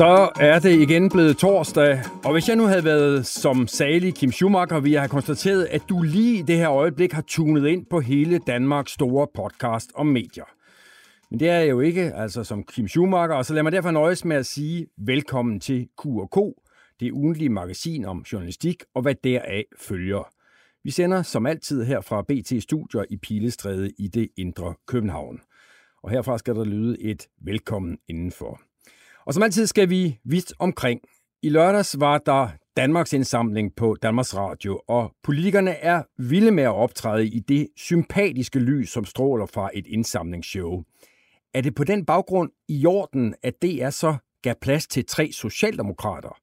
Så er det igen blevet torsdag, og hvis jeg nu havde været som salig Kim Schumacher, ville jeg have konstateret, at du lige i det her øjeblik har tunet ind på hele Danmarks store podcast om medier. Men det er jeg jo ikke, altså som Kim Schumacher, og så lad mig derfor nøjes med at sige velkommen til Q&K, det ugentlige magasin om journalistik og hvad deraf følger. Vi sender som altid her fra BT Studier i Pilestræde i det indre København. Og herfra skal der lyde et velkommen indenfor. Og som altid skal vi vidt omkring. I lørdags var der Danmarks indsamling på Danmarks Radio, og politikerne er vilde med at optræde i det sympatiske lys, som stråler fra et indsamlingsshow. Er det på den baggrund i orden, at det er så gav plads til tre socialdemokrater,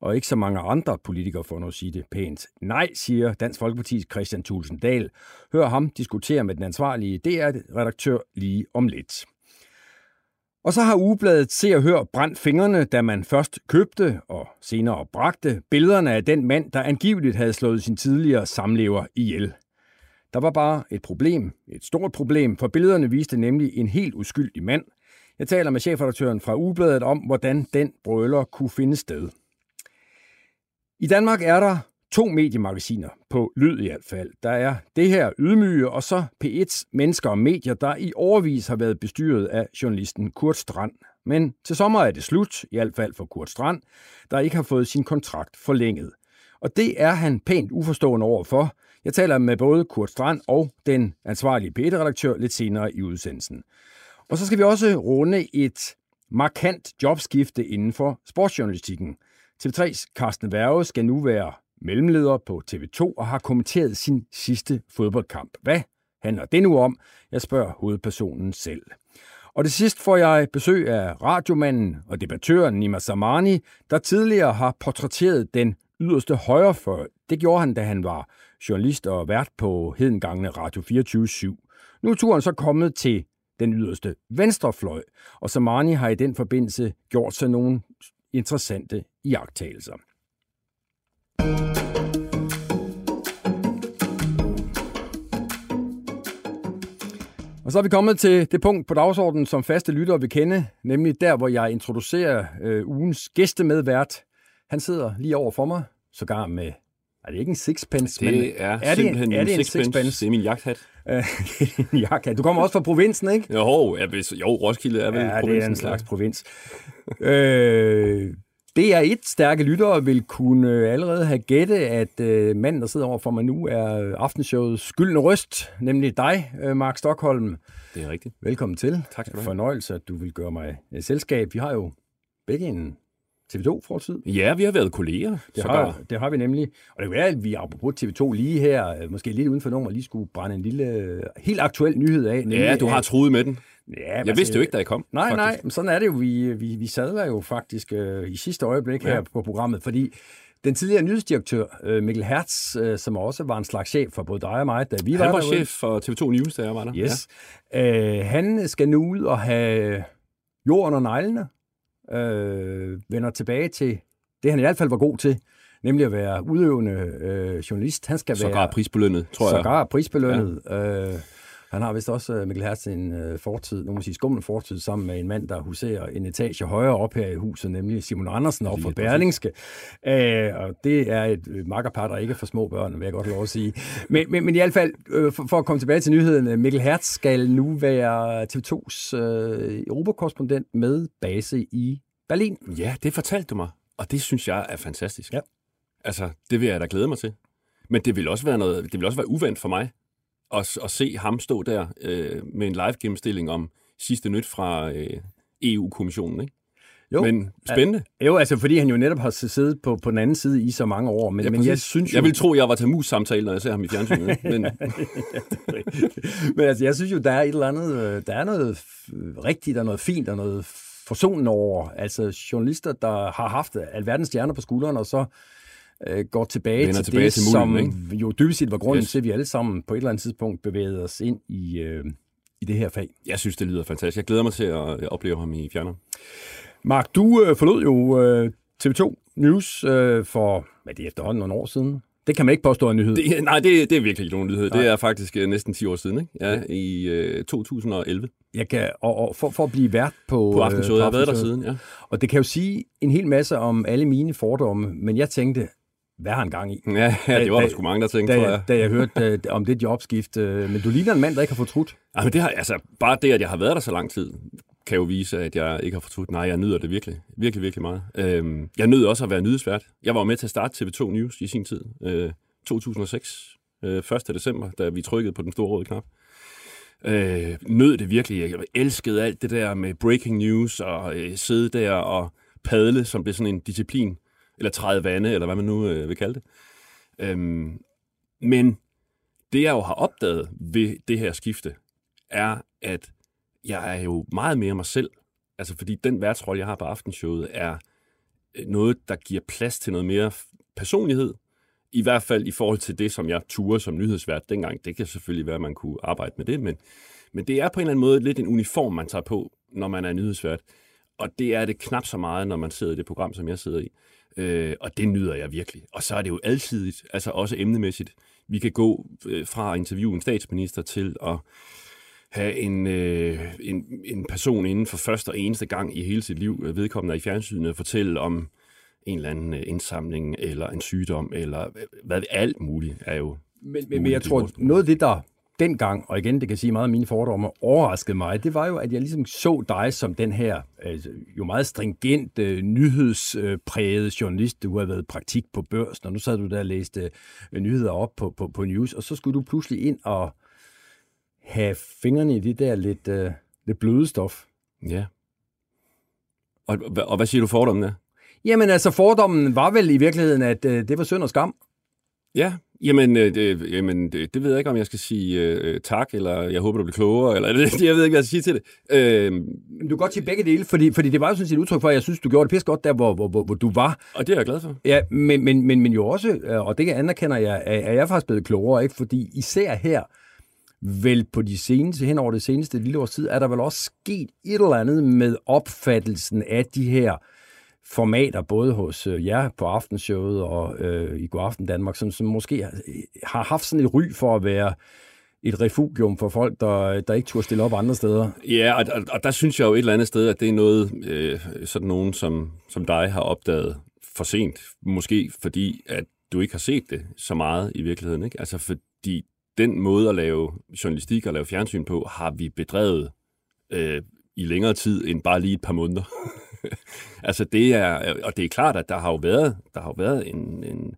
og ikke så mange andre politikere, for at sige det pænt. Nej, siger Dansk Folkeparti's Christian Tulsendal. Hør ham diskutere med den ansvarlige DR-redaktør lige om lidt. Og så har ugebladet Se og Hør brændt fingrene, da man først købte og senere bragte billederne af den mand, der angiveligt havde slået sin tidligere samlever ihjel. Der var bare et problem, et stort problem, for billederne viste nemlig en helt uskyldig mand. Jeg taler med chefredaktøren fra Ugebladet om, hvordan den brøler kunne finde sted. I Danmark er der to mediemagasiner, på lyd i hvert fald. Der er det her ydmyge, og så P1's Mennesker og Medier, der i overvis har været bestyret af journalisten Kurt Strand. Men til sommer er det slut, i hvert fald for Kurt Strand, der ikke har fået sin kontrakt forlænget. Og det er han pænt uforstående overfor. Jeg taler med både Kurt Strand og den ansvarlige P1-redaktør lidt senere i udsendelsen. Og så skal vi også runde et markant jobskifte inden for sportsjournalistikken. TV3's Carsten Værge skal nu være mellemleder på TV2 og har kommenteret sin sidste fodboldkamp. Hvad handler det nu om? Jeg spørger hovedpersonen selv. Og det sidst får jeg besøg af radiomanden og debattøren Nima Samani, der tidligere har portrætteret den yderste højrefløj. Det gjorde han, da han var journalist og vært på hedengangene Radio 24 /7. Nu er turen så kommet til den yderste venstrefløj, og Samani har i den forbindelse gjort sig nogle interessante iagttagelser. Og så er vi kommet til det punkt på dagsordenen, som faste lyttere vil kende, nemlig der, hvor jeg introducerer øh, ugens gæstemedvært. Han sidder lige over for mig, sågar med, er det ikke en sixpence? Det men er, er simpelthen det en, er det en sixpence. sixpence. Det er min jagthat. en jagthat. Du kommer også fra provinsen, ikke? Jo, jeg jo Roskilde er vel ja, provinsen. det er en slags provins. øh, det er et stærke lyttere vil kunne øh, allerede have gætte, at øh, manden, der sidder overfor mig nu, er aftenshowets skyldende røst, nemlig dig, øh, Mark Stockholm. Det er rigtigt. Velkommen til. Tak skal du have. Fornøjelse, at du vil gøre mig selskab. Vi har jo begge en TV2-fortid. Ja, vi har været kolleger. Det har, det har vi nemlig. Og det være, at vi apropos TV2 lige her, måske lidt uden for nummer, lige skulle brænde en lille, helt aktuel nyhed af. Ja, du har troet med den. Ja, jeg vidste jo ikke, da jeg kom. Nej, faktisk. nej, men sådan er det jo. Vi, vi, vi sad der jo faktisk øh, i sidste øjeblik ja. her på programmet, fordi den tidligere nyhedsdirektør, øh, Mikkel Hertz, øh, som også var en slags chef for både dig og mig, da vi han var Han var derude. chef for TV2 News, da jeg var der. Yes. Ja. Øh, han skal nu ud og have jorden og neglene, øh, vender tilbage til det, han i hvert fald var god til, nemlig at være udøvende øh, journalist. Han skal Sågar være... prisbelønnet, tror jeg. Sågar prisbelønnet. Ja. Øh, han har vist også, øh, Mikkel Hertz, en øh, fortid, nu må sige skummel fortid, sammen med en mand, der huserer en etage højere op her i huset, nemlig Simon Andersen op for Berlingske. Øh, og det er et øh, makkerpar, der ikke er for små børn, vil jeg godt lov at sige. Men, men, men i hvert fald, øh, for, for at komme tilbage til nyheden, Mikkel Hertz skal nu være TV2's øh, europakorrespondent med base i Berlin. Ja, det fortalte du mig, og det synes jeg er fantastisk. Ja. Altså, det vil jeg da glæde mig til. Men det vil også være, noget, det vil også være uvendt for mig, at, at se ham stå der øh, med en live gennemstilling om sidste nyt fra øh, EU-kommissionen, ikke? Jo, men spændende. Ja, jo, altså fordi han jo netop har siddet på, på den anden side i så mange år. Men, ja, men jeg synes jo... Jeg vil tro, jeg var til mus-samtale, når jeg ser ham i fjernsynet. men... men altså, jeg synes jo, der er et eller andet... Der er noget rigtigt og noget fint og noget forsonende over. Altså journalister, der har haft alverdens stjerner på skulderen, og så øh, går tilbage Vender til tilbage det, til mulden, som jo dybest set var grunden Yes. til, at vi alle sammen på et eller andet tidspunkt bevægede os ind i, øh, i det her fag. Jeg synes, det lyder fantastisk. Jeg glæder mig til at øh, opleve ham i fjerneren. Mark, du øh, forlod jo øh, TV2 News øh, for, hvad er det efterhånden, nogle år siden? Det kan man ikke påstå er en nyhed. Det, nej, det, det er virkelig ikke nogen nyhed. Nej. Det er faktisk øh, næsten 10 år siden, ikke? Ja, i øh, 2011 Jeg kan, og, og for, for at blive vært på, på Aftenshowet. Jeg har været der siden, ja. Og det kan jo sige en hel masse om alle mine fordomme, men jeg tænkte, hvad har han gang i? Ja, ja det var Da- der sgu mange, der tænkte, Da, tror jeg. da jeg hørte uh, om det jobskift. Uh, men du ligner en mand, der ikke har fortrudt. Ja, men det har, altså, bare det, at jeg har været der så lang tid, kan jo vise, at jeg ikke har fortrudt. Nej, jeg nyder det virkelig. Virkelig, virkelig meget. Øhm, jeg nød også at være nyhedsvært. Jeg var med til at starte TV2 News i sin tid. Øh, 2006. Øh, 1. december, da vi trykkede på den store røde knap. Øh, nød det virkelig. Jeg elskede alt det der med breaking news og øh, sidde der og padle, som blev sådan en disciplin. Eller træde vande, eller hvad man nu øh, vil kalde det. Øhm, men det, jeg jo har opdaget ved det her skifte, er, at jeg er jo meget mere mig selv. Altså, fordi den værtsrolle, jeg har på aftenshowet, er øh, noget, der giver plads til noget mere personlighed. I hvert fald i forhold til det, som jeg turer som nyhedsvært dengang. Det kan selvfølgelig være, at man kunne arbejde med det, men, men det er på en eller anden måde lidt en uniform, man tager på, når man er nyhedsvært. Og det er det knap så meget, når man sidder i det program, som jeg sidder i. Øh, og det nyder jeg virkelig. Og så er det jo alsidigt, altså også emnemæssigt. Vi kan gå øh, fra at interviewe en statsminister til at have en, øh, en, en person inden for første og eneste gang i hele sit liv, øh, vedkommende i fjernsynet, og fortælle om en eller anden øh, indsamling, eller en sygdom, eller øh, hvad alt muligt er jo... Men, men, men jeg tror, noget af det, der dengang, og igen, det kan sige meget af mine fordomme, overraskede mig, det var jo, at jeg ligesom så dig som den her altså, jo meget stringent, øh, nyhedsprægede journalist. Du har været praktik på børsen, og nu sad du der og læste øh, nyheder op på, på, på news, og så skulle du pludselig ind og have fingrene i det der lidt, øh, lidt bløde stof. Ja. Og, og, hvad siger du fordommen der? Jamen altså, fordommen var vel i virkeligheden, at øh, det var synd og skam. Ja, jamen, øh, det, jamen det, det ved jeg ikke, om jeg skal sige øh, tak, eller jeg håber, du bliver klogere, eller jeg ved ikke, hvad jeg skal sige til det. Øh, Men du kan godt sige begge dele, fordi, fordi det var jo sådan set et udtryk for, at jeg synes, du gjorde det pisse godt der, hvor, hvor, hvor, hvor du var. og det er jeg glad for. Ja, men, men, men, men jo også, øh, og det anerkender jeg, er, er jeg faktisk blevet klogere, ikke? fordi især her, vel på de seneste, hen over det seneste lille års tid, er der vel også sket et eller andet med opfattelsen af de her formater, både hos øh, jer på aftenshowet og øh, i God Aften Danmark, som, som måske har, har haft sådan et ry for at være et refugium for folk, der, der ikke turde stille op andre steder. Ja, og, og, og der synes jeg jo et eller andet sted, at det er noget, øh, sådan nogen som, som dig har opdaget for sent. Måske fordi, at du ikke har set det så meget i virkeligheden. Ikke? Altså fordi den måde at lave journalistik og lave fjernsyn på, har vi bedrevet øh, i længere tid end bare lige et par måneder. altså det er, og det er klart, at der har jo været, der har jo været en, en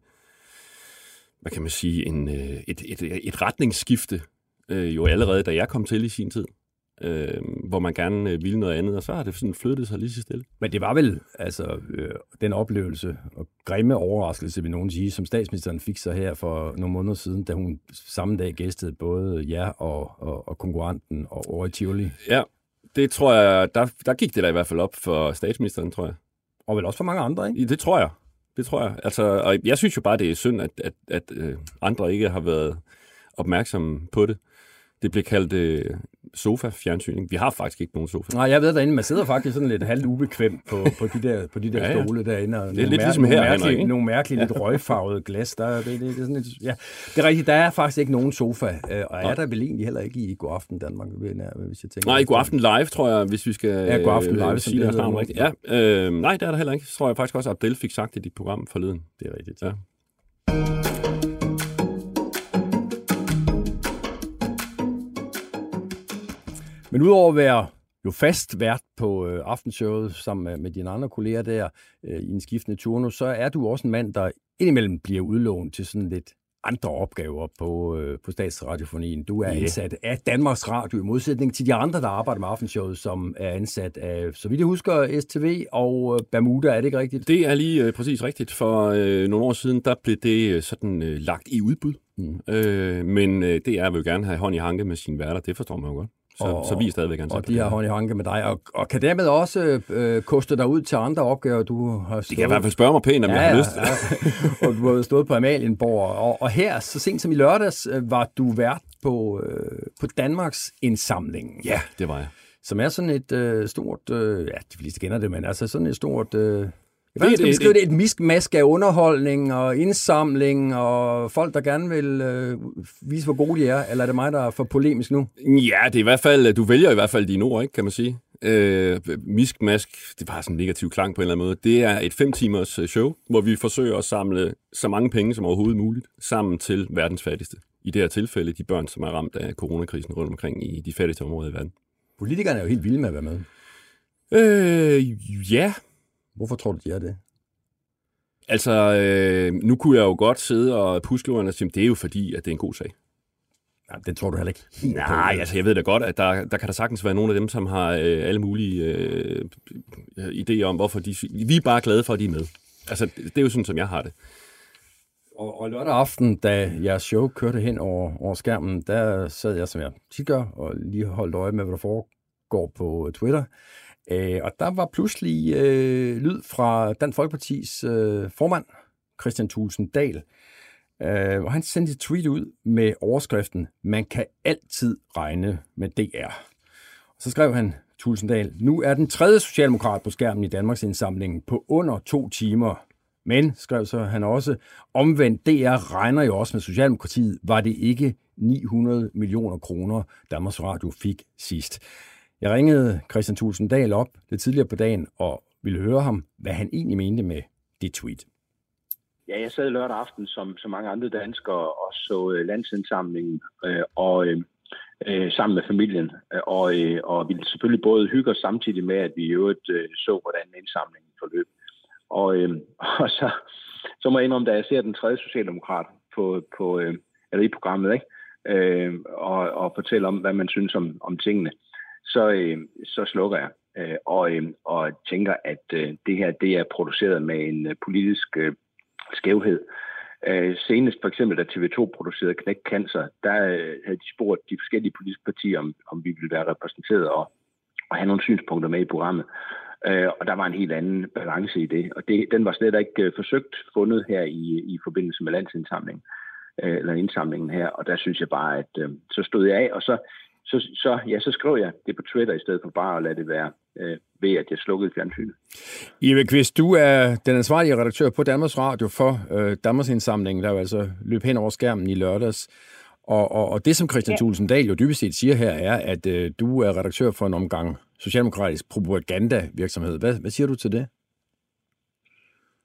hvad kan man sige, en, øh, et, et, et retningsskifte, øh, jo allerede da jeg kom til i sin tid øh, hvor man gerne øh, ville noget andet, og så har det sådan flyttet sig lige så stille. Men det var vel altså øh, den oplevelse og grimme overraskelse, vil nogen sige, som statsministeren fik sig her for nogle måneder siden, da hun samme dag gæstede både jer og, og, og konkurrenten og over i Tivoli. Ja, det tror jeg, der, der gik det da i hvert fald op for statsministeren, tror jeg. Og vel også for mange andre, ikke? Det tror jeg. Det tror jeg. Altså, og jeg synes jo bare, det er synd, at, at, at øh, andre ikke har været opmærksomme på det. Det bliver kaldt øh, sofa-fjernsyn. ikke? Vi har faktisk ikke nogen sofa. Nej, jeg ved derinde, man sidder faktisk sådan lidt halvt ubekvemt på, på de der, på de der Ja, ja, stole derinde. Og Det er nogle lidt mær- ligesom nogle her, mærkelige, Henrik? Nogle mærkelige, lidt røgfarvede glas. Der, det, det, det, er sådan lidt, ja. det er rigtigt, der er faktisk ikke nogen sofa, øh, og er der vel egentlig heller ikke i God Aften Danmark, hvis jeg tænker. Nej, i God Aften Live, tror jeg, hvis vi skal Ja, God Aften Live, øh, sige det nu. rigtigt. Ja, øh, nej, det er der heller ikke. Så tror jeg faktisk også, at Abdel fik sagt det i dit program forleden. Det er rigtigt. Ja. Men udover at være jo fast vært på øh, aftenshowet sammen med, med dine andre kolleger der øh, i en skiftende turnus, så er du også en mand, der indimellem bliver udlånt til sådan lidt andre opgaver på, øh, på statsradiofonien. Du er Ja. ansat af Danmarks Radio i modsætning til de andre, der arbejder med aftenshowet, som er ansat af, så vidt jeg husker, STV og øh, Bermuda. Er det ikke rigtigt? Det er lige øh, præcis rigtigt. For øh, nogle år siden, der blev det øh, sådan øh, lagt i udbud. Mm. Øh, men øh, det er, vil gerne have hånd i hanke med sine værter. Det forstår man jo godt. Så, og, så vi er stadigvæk ansat Og de har hånd i hånd med dig, og, og kan dermed også øh, koste dig ud til andre opgaver, du har stået... De kan i hvert fald spørge mig pænt, om ja, jeg har lyst. Ja. og du har stået på Amalienborg, og, og her, så sent som i lørdags, øh, var du vært på, øh, på Danmarks indsamling. Ja, det var jeg. Som er sådan et øh, stort, øh, ja, de fleste kender det, men altså sådan et stort... Øh, jeg skal beskrive det? Et miskmask af underholdning og indsamling og folk, der gerne vil øh, vise, hvor gode de er? Eller er det mig, der er for polemisk nu? Ja, det er i hvert fald, du vælger i hvert fald dine ord, ikke, kan man sige. Øh, miskmask, det var sådan en negativ klang på en eller anden måde. Det er et fem timers øh, show, hvor vi forsøger at samle så mange penge som overhovedet muligt sammen til verdens fattigste. I det her tilfælde de børn, som er ramt af coronakrisen rundt omkring i de fattigste områder i verden. Politikerne er jo helt vilde med at være med. Øh, ja, Hvorfor tror du, de er det? Altså, øh, nu kunne jeg jo godt sidde og puske og sige, det er jo fordi, at det er en god sag. Ja, det tror du heller ikke. Nej, altså jeg ved da godt, at der, der kan der sagtens være nogle af dem, som har øh, alle mulige øh, idéer om, hvorfor de... Vi er bare glade for, at de er med. Altså, det er jo sådan, som jeg har det. Og, og lørdag aften, da jeres show kørte hen over, over skærmen, der sad jeg, som jeg tit gør, og lige holdt øje med, hvad der foregår på Twitter. Øh, og der var pludselig øh, lyd fra Dan Folkepartis øh, formand, Christian Thulsen Dahl, øh, og han sendte et tweet ud med overskriften, man kan altid regne med DR. Og så skrev han, Tulsendal, nu er den tredje socialdemokrat på skærmen i Danmarks indsamling på under to timer. Men, skrev så han også, omvendt DR regner jo også med Socialdemokratiet, var det ikke 900 millioner kroner, Danmarks Radio fik sidst. Jeg ringede Christian Tulsendal op lidt tidligere på dagen og ville høre ham, hvad han egentlig mente med det tweet. Ja, jeg sad lørdag aften, som så mange andre danskere, og så øh, landsindsamlingen øh, og øh, øh sammen med familien. Og, øh, og vi selvfølgelig både hygge os samtidig med, at vi i øvrigt øh, så, hvordan indsamlingen forløb. Og, øh, og så, så må jeg indrømme, da jeg ser den tredje socialdemokrat på, på, øh, eller i programmet, ikke? Øh, og, og fortælle om, hvad man synes om, om tingene, så, øh, så slukker jeg øh, og, øh, og tænker, at øh, det her det er produceret med en øh, politisk øh, skævhed. Øh, senest for eksempel, da TV2 producerede Knæk Cancer, der øh, havde de spurgt de forskellige politiske partier, om, om vi ville være repræsenteret og, og have nogle synspunkter med i programmet. Øh, og der var en helt anden balance i det. Og det, den var slet ikke øh, forsøgt fundet her i, i forbindelse med landsindsamlingen øh, eller indsamlingen her, og der synes jeg bare, at øh, så stod jeg af, og så så, så, ja, så skrev jeg det på Twitter i stedet for bare at lade det være øh, ved, at jeg slukkede fjernsynet. Ive Kvist, du er den ansvarlige redaktør på Danmarks Radio for øh, Danmarks indsamling, der jo altså løb hen over skærmen i lørdags. Og, og, og det, som Christian ja. Thulsen Dahl jo dybest set siger her, er, at øh, du er redaktør for en omgang socialdemokratisk propaganda-virksomhed. Hvad, hvad siger du til det?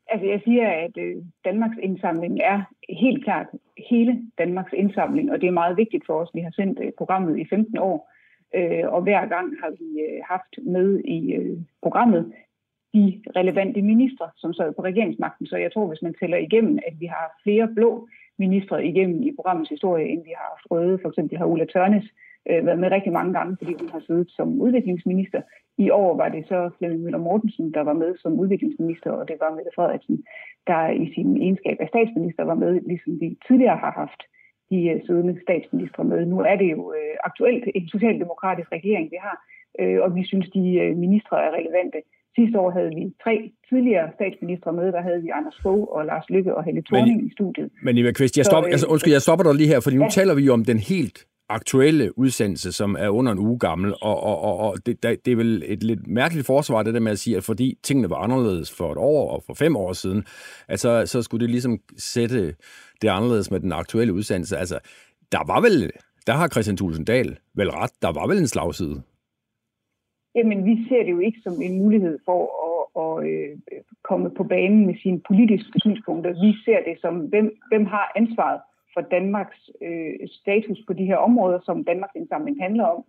Altså jeg siger, at øh, Danmarks indsamling er helt klart hele Danmarks indsamling, og det er meget vigtigt for os. Vi har sendt øh, programmet i 15 år, øh, og hver gang har vi haft med i programmet de relevante ministre, som sad på regeringsmagten. Så jeg tror, hvis man tæller igennem, at vi har flere blå ministre igennem i programmets historie, end vi har haft røde. For eksempel har Ulla Tørnes øh, været med rigtig mange gange, fordi hun har siddet som udviklingsminister. I år var det så Flemming Møller Mortensen, der var med som udviklingsminister, og det var Mette Frederiksen, der i sin egenskab af statsminister var med, ligesom vi tidligere har haft de uh, siddende statsminister med. Nu er det jo uh, aktuelt en socialdemokratisk regering, vi har, uh, og vi synes, de ministre er relevante. Sidste år havde vi tre tidligere statsministre med. Der havde vi Anders Fogh og Lars Lykke og Helle Thorning i studiet. Men Eva Kvist, jeg, stopper, så, øh, altså, undskyld, jeg stopper dig lige her, fordi nu ja. taler vi jo om den helt aktuelle udsendelse, som er under en uge gammel, og, og, og, og det, det er vel et lidt mærkeligt forsvar, det der med at sige, at fordi tingene var anderledes for et år og for fem år siden, altså, så skulle det ligesom sætte det anderledes med den aktuelle udsendelse. Altså, der var vel, der har Christian Thulesen Dahl vel ret, der var vel en slagside? Jamen, vi ser det jo ikke som en mulighed for at, at øh, komme på banen med sine politiske synspunkter. Vi ser det som, hvem, hvem har ansvaret for Danmarks øh, status på de her områder, som Danmarks indsamling handler om.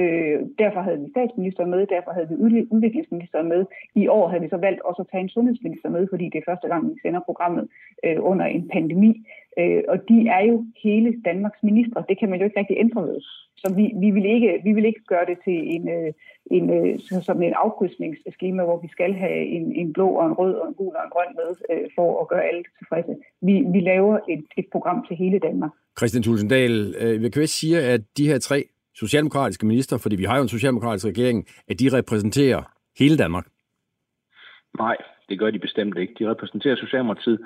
Øh, derfor havde vi statsminister med, derfor havde vi udviklingsminister med. I år havde vi så valgt også at tage en sundhedsminister med, fordi det er første gang, vi sender programmet øh, under en pandemi. Øh, og de er jo hele Danmarks ministre. Det kan man jo ikke rigtig ændre ved. Så vi, vi, vil ikke, vi vil ikke gøre det til en, øh, en, øh, en, som en afkrydsningsskema, hvor vi skal have en, en blå og en rød og en gul og en grøn med øh, for at gøre alle tilfredse. Vi, vi laver et, et program til hele Danmark. Christian Tulsendal, øh, vi kan sige, at de her tre socialdemokratiske minister, fordi vi har jo en socialdemokratisk regering, at de repræsenterer hele Danmark? Nej, det gør de bestemt ikke. De repræsenterer Socialdemokratiet,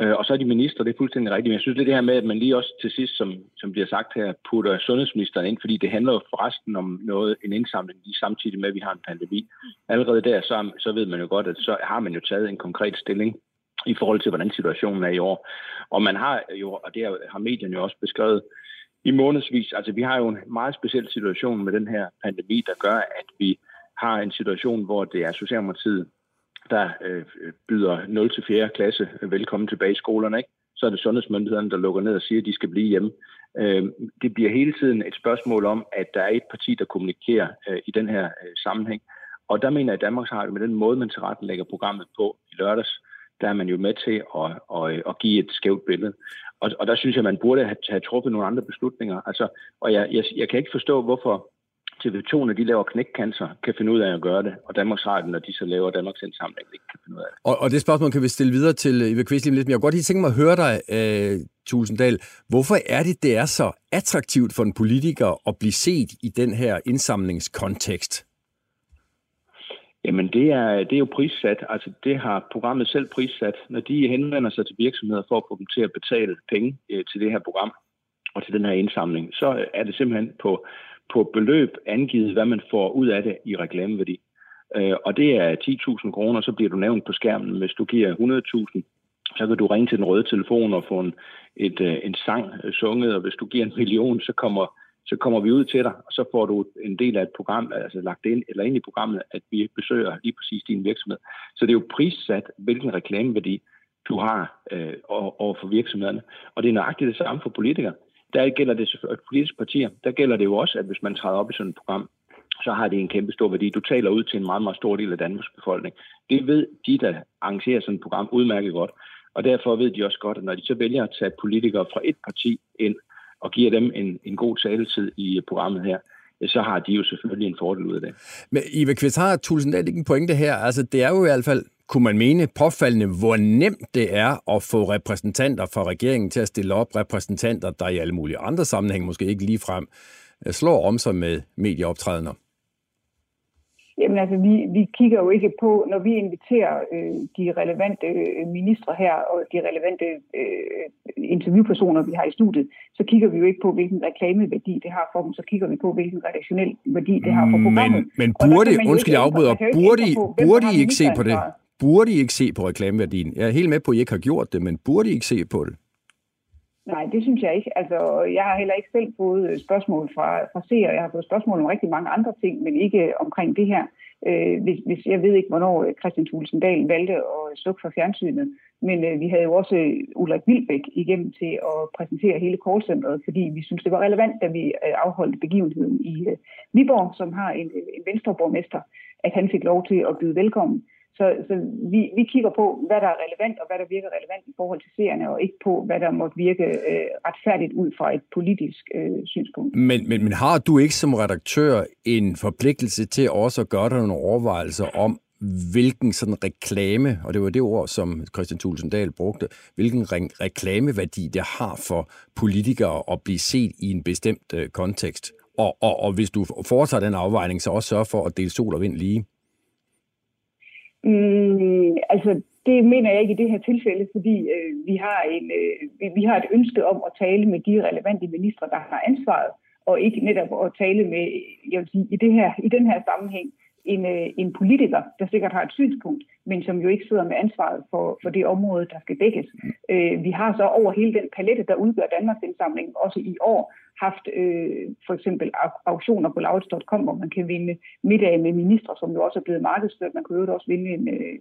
øh, og så er de minister, det er fuldstændig rigtigt. Men jeg synes, det er det her med, at man lige også til sidst, som, som bliver sagt her, putter sundhedsministeren ind, fordi det handler jo forresten om noget, en indsamling, lige samtidig med, at vi har en pandemi. Allerede der, så, så ved man jo godt, at så har man jo taget en konkret stilling i forhold til, hvordan situationen er i år. Og man har jo, og det har medierne jo også beskrevet, i månedsvis. Altså, vi har jo en meget speciel situation med den her pandemi, der gør, at vi har en situation, hvor det er Socialdemokratiet, der øh, byder 0 til 4. klasse velkommen tilbage i skolerne. Ikke? Så er det sundhedsmyndighederne, der lukker ned og siger, at de skal blive hjemme. Øh, det bliver hele tiden et spørgsmål om, at der er et parti, der kommunikerer øh, i den her øh, sammenhæng. Og der mener jeg, at Danmarks Radio med den måde, man tilrettelægger programmet på i lørdags, der er man jo med til at, at, at give et skævt billede. Og, og der synes jeg, man burde have, have truffet nogle andre beslutninger. Altså, og jeg, jeg, jeg kan ikke forstå, hvorfor TV2, når de laver knækkancer, kan finde ud af at gøre det, og Danmarks Radio, når de så laver Danmarks Indsamling, ikke kan finde ud af det. Og, og det spørgsmål kan vi stille videre til øh, Ive Kvist lidt, men jeg kunne godt lige tænke mig at høre dig, øh, uh, Tulsendal. Hvorfor er det, det er så attraktivt for en politiker at blive set i den her indsamlingskontekst? Jamen, det er, det er jo prissat. Altså, det har programmet selv prissat. Når de henvender sig til virksomheder for at få dem til at betale penge øh, til det her program og til den her indsamling, så er det simpelthen på, på beløb angivet, hvad man får ud af det i reklameværdi. Øh, og det er 10.000 kroner, så bliver du nævnt på skærmen. Hvis du giver 100.000, så kan du ringe til den røde telefon og få en, et, øh, en sang sunget, og hvis du giver en million, så kommer så kommer vi ud til dig, og så får du en del af et program, altså lagt ind, eller ind i programmet, at vi besøger lige præcis din virksomhed. Så det er jo prissat, hvilken reklameværdi du har øh, over for virksomhederne. Og det er nøjagtigt det samme for politikere. Der gælder det for politiske partier, der gælder det jo også, at hvis man træder op i sådan et program, så har det en kæmpe stor værdi. Du taler ud til en meget, meget stor del af Danmarks befolkning. Det ved de, der arrangerer sådan et program, udmærket godt. Og derfor ved de også godt, at når de så vælger at tage politikere fra et parti ind, og giver dem en, en god taletid i øh, programmet her, så har de jo selvfølgelig en fordel ud af det. Men Ive Kvist har tusind ikke en pointe her. Altså, det er jo i hvert fald, kunne man mene, påfaldende, hvor nemt det er at få repræsentanter fra regeringen til at stille op, repræsentanter, der i alle mulige andre sammenhænge måske ikke lige frem øh, slår om sig med medieoptrædener. Jamen altså, vi, vi kigger jo ikke på, når vi inviterer øh, de relevante øh, ministre her og de relevante øh, interviewpersoner, vi har i studiet, så kigger vi jo ikke på, hvilken reklameværdi det har for dem, så kigger vi på, hvilken redaktionel værdi det har for programmet. Men, men burde, undskyld, jeg afbryder, burde, burde I ikke se på det? Burde I ikke se på reklameværdien? Jeg er helt med på, at I ikke har gjort det, men burde I ikke se på det? Nej, det synes jeg ikke. Altså, jeg har heller ikke selv fået øh, spørgsmål fra, fra seere. Jeg har fået spørgsmål om rigtig mange andre ting, men ikke omkring det her. Øh, hvis, hvis, jeg ved ikke, hvornår Christian Thulesen Dahl valgte at slukke for fjernsynet, men øh, vi havde jo også øh, Ulrik Vilbæk igennem til at præsentere hele callcenteret, fordi vi synes, det var relevant, da vi øh, afholdte begivenheden i øh, Viborg, som har en, en venstreborgmester, at han fik lov til at byde velkommen. Så, så vi, vi kigger på, hvad der er relevant, og hvad der virker relevant i forhold til seerne, og ikke på, hvad der måtte virke øh, retfærdigt ud fra et politisk øh, synspunkt. Men, men, men har du ikke som redaktør en forpligtelse til også at gøre dig nogle overvejelser om, hvilken sådan reklame, og det var det ord, som Christian Thulesen Dahl brugte, hvilken re- reklameværdi det har for politikere at blive set i en bestemt øh, kontekst. Og, og, og hvis du foretager den afvejning, så også sørge for at dele sol og vind lige. Mm, altså, det mener jeg ikke i det her tilfælde, fordi øh, vi, har en, øh, vi, vi har et ønske om at tale med de relevante ministre, der har ansvaret, og ikke netop at tale med, jeg vil sige, i, det her, i den her sammenhæng, en, øh, en politiker, der sikkert har et synspunkt, men som jo ikke sidder med ansvaret for, for det område, der skal dækkes. Øh, vi har så over hele den palette, der udgør Danmarks indsamling, også i år haft øh, for eksempel auktioner på lavets.com, hvor man kan vinde middag med ministre, som jo også er blevet markedsført. Man kunne jo også vinde en, øh,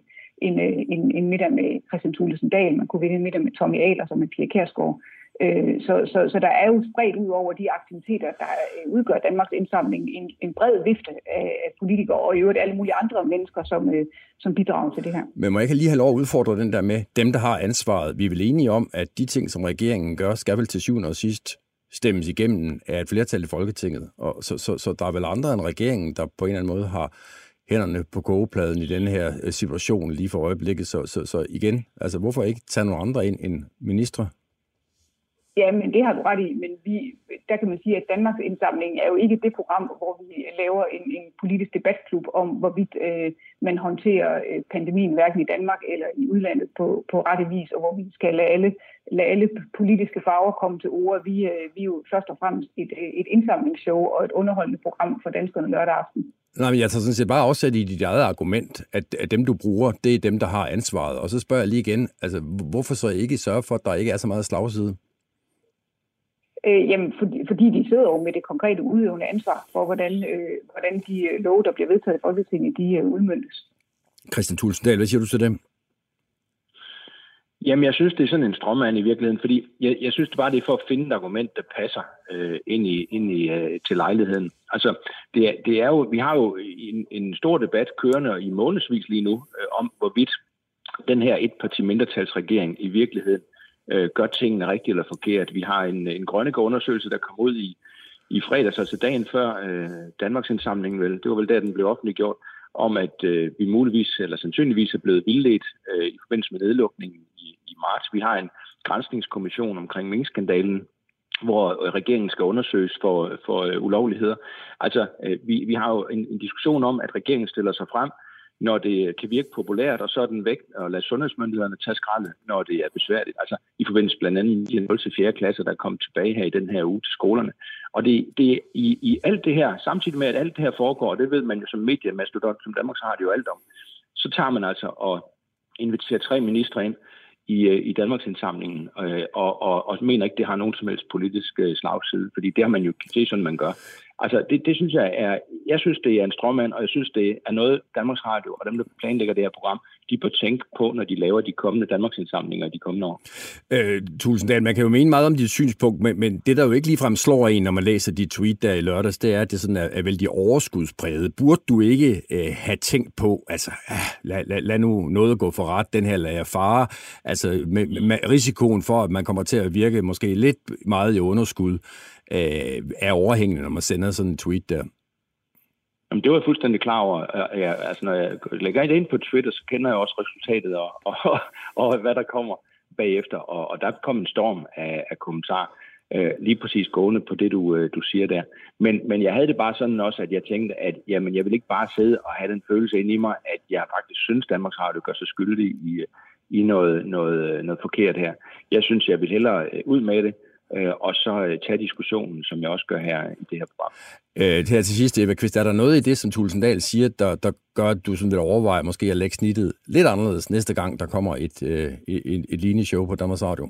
en, øh, en, en middag med Christian Thulesen Dahl, man kunne vinde en middag med Tommy Ahler, som er Pia Kærsgaard. Øh, så, så, så der er jo spredt ud over de aktiviteter, der øh, udgør Danmarks indsamling, en, en bred vifte af politikere og i øvrigt alle mulige andre mennesker, som, øh, som bidrager til det her. Men må jeg ikke lige have lov at udfordre den der med dem, der har ansvaret? Vi er vel enige om, at de ting, som regeringen gør, skal vel til syvende og sidst stemmes igennem af et flertal i Folketinget. Og så, så, så der er vel andre end regeringen, der på en eller anden måde har hænderne på kogepladen i den her øh, situation lige for øjeblikket. Så, så, så igen, altså hvorfor ikke tage nogle andre ind end ministre? Ja, men det har du ret i, men vi, der kan man sige, at Danmarks indsamling er jo ikke det program, hvor vi laver en, en politisk debatklub om, hvorvidt øh, man håndterer øh, pandemien hverken i Danmark eller i udlandet på, på rette vis, og hvor vi skal lade alle, lade alle politiske farver komme til ord. Vi, øh, vi er jo først og fremmest et, øh, et indsamlingsshow og et underholdende program for danskerne lørdag aften. Nej, men jeg tager sådan set bare afsat i dit eget argument, at, at dem, du bruger, det er dem, der har ansvaret. Og så spørger jeg lige igen, altså, hvorfor så ikke sørge for, at der ikke er så meget slagside? Øh, jamen, fordi, fordi de sidder jo med det konkrete udøvende ansvar for, hvordan, øh, hvordan de øh, love, der bliver vedtaget i Folketinget, de øh, udmyndtes. Christian Tulsendal, hvad siger du til dem? Jamen, jeg synes, det er sådan en strømmand i virkeligheden, fordi jeg, jeg synes det bare, det er for at finde et argument, der passer øh, ind, i, ind i, øh, til lejligheden. Altså, det er, det er jo, vi har jo en, en stor debat kørende i månedsvis lige nu, øh, om hvorvidt den her etparti mindretalsregering i virkeligheden øh, gør tingene rigtigt eller forkert. Vi har en, en Grønnegård-undersøgelse, der kom ud i, i fredags, altså dagen før øh, Danmarks indsamling, vel. Det var vel der, den blev offentliggjort, om at øh, vi muligvis, eller sandsynligvis er blevet vildledt øh, i forbindelse med nedlukningen i, i marts. Vi har en grænsningskommission omkring minkskandalen, hvor øh, regeringen skal undersøges for, for øh, ulovligheder. Altså, øh, vi, vi har jo en, en diskussion om, at regeringen stiller sig frem når det kan virke populært, og så er den væk og lade sundhedsmyndighederne tage skraldet, når det er besværligt. Altså i forbindelse blandt andet med 0. til 4. klasse, der kom tilbage her i den her uge til skolerne. Og det, det i, i alt det her, samtidig med at alt det her foregår, og det ved man jo som mediemastodont, som Danmark har det jo alt om, så tager man altså og inviterer tre ministre ind, i, øh, i Danmarks indsamlingen, øh, og, og, og mener ikke, det har nogen som helst politisk øh, slagside, fordi det har man jo, det er sådan, man gør. Altså, det, det synes jeg er, jeg synes, det er en stråmand, og jeg synes, det er noget, Danmarks Radio og dem, der planlægger det her program, de bør tænke på, når de laver de kommende Danmarks indsamlinger de kommende år. Øh, Tulsendal, man kan jo mene meget om dit synspunkt, men, men det, der jo ikke ligefrem slår en, når man læser dit tweet der i lørdags, det er, at det sådan er, er vældig overskudspræget. Burde du ikke øh, have tænkt på, altså, ah, lad, lad, lad nu noget gå for ret, den her lader fare, altså med, med risikoen for, at man kommer til at virke måske lidt meget i underskud, øh, er overhængende, når man sender sådan en tweet der. Jamen, det var jeg fuldstændig klar over. Øh, ja, altså, når jeg lægger det ind på Twitter, så kender jeg også resultatet og, og, og hvad der kommer bagefter. Og, og der kom en storm af, af kommentarer, øh, lige præcis gående på det, du, øh, du siger der. Men, men jeg havde det bare sådan også, at jeg tænkte, at jamen, jeg vil ikke bare sidde og have den følelse ind i mig, at jeg faktisk synes, Danmarks Radio gør sig skyldig i, i noget, noget, noget forkert her. Jeg synes, jeg vil hellere øh, ud med det, øh, og så øh, tage diskussionen, som jeg også gør her i det her program. Øh, her til sidst, Eva Kvist, er der noget i det, som Tulsendal siger, der, der gør, at du sådan vil overveje måske at lægge snittet lidt anderledes næste gang, der kommer et, øh, et, et lignende show på Danmarks Radio?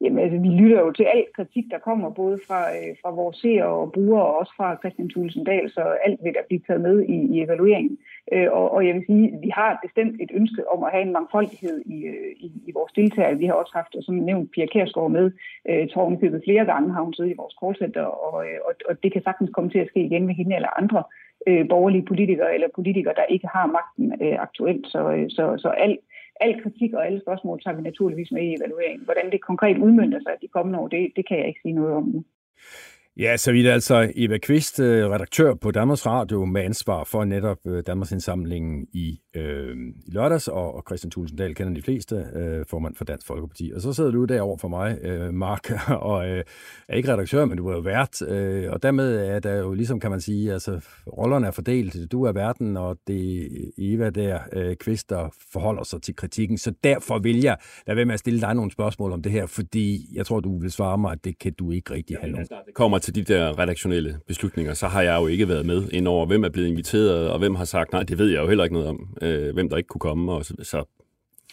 Jamen, altså, vi lytter jo til al kritik, der kommer, både fra, øh, fra vores seere og brugere, og også fra Christian Tulsendal, så alt vil der blive taget med i, i evalueringen. Øh, og, og jeg vil sige, vi har bestemt et ønske om at have en mangfoldighed i, øh, i, i vores deltagere. Vi har også haft, som nævnt, Pia Kærsgaard med, øh, Jeg tror hun købet flere gange, har hun siddet i vores callcenter, og, øh, og, og det kan sagtens komme til at ske igen med hende eller andre øh, borgerlige politikere, eller politikere, der ikke har magten øh, aktuelt. Så, øh, så, så al, al kritik og alle spørgsmål tager vi naturligvis med i evalueringen. Hvordan det konkret udmyndter sig de kommende år, det, det kan jeg ikke sige noget om nu. Ja, så vidt altså Eva Kvist, øh, redaktør på Danmarks Radio, med ansvar for netop øh, Danmarks indsamlingen i, øh, i lørdags, og, og Christian Tulsendal kender de fleste, øh, formand for Dansk Folkeparti. Og så sidder du derovre for mig, øh, Mark, og øh, er ikke redaktør, men du er jo vært, øh, og dermed er der jo ligesom, kan man sige, altså rollerne er fordelt. Du er verden, og det er Eva der, øh, Kvist, der forholder sig til kritikken. Så derfor vil jeg lade være med at stille dig nogle spørgsmål om det her, fordi jeg tror, du vil svare mig, at det kan du ikke rigtig have nogen. Kommer til de der redaktionelle beslutninger, så har jeg jo ikke været med ind over, hvem er blevet inviteret, og hvem har sagt, nej, det ved jeg jo heller ikke noget om, øh, hvem der ikke kunne komme, og så, så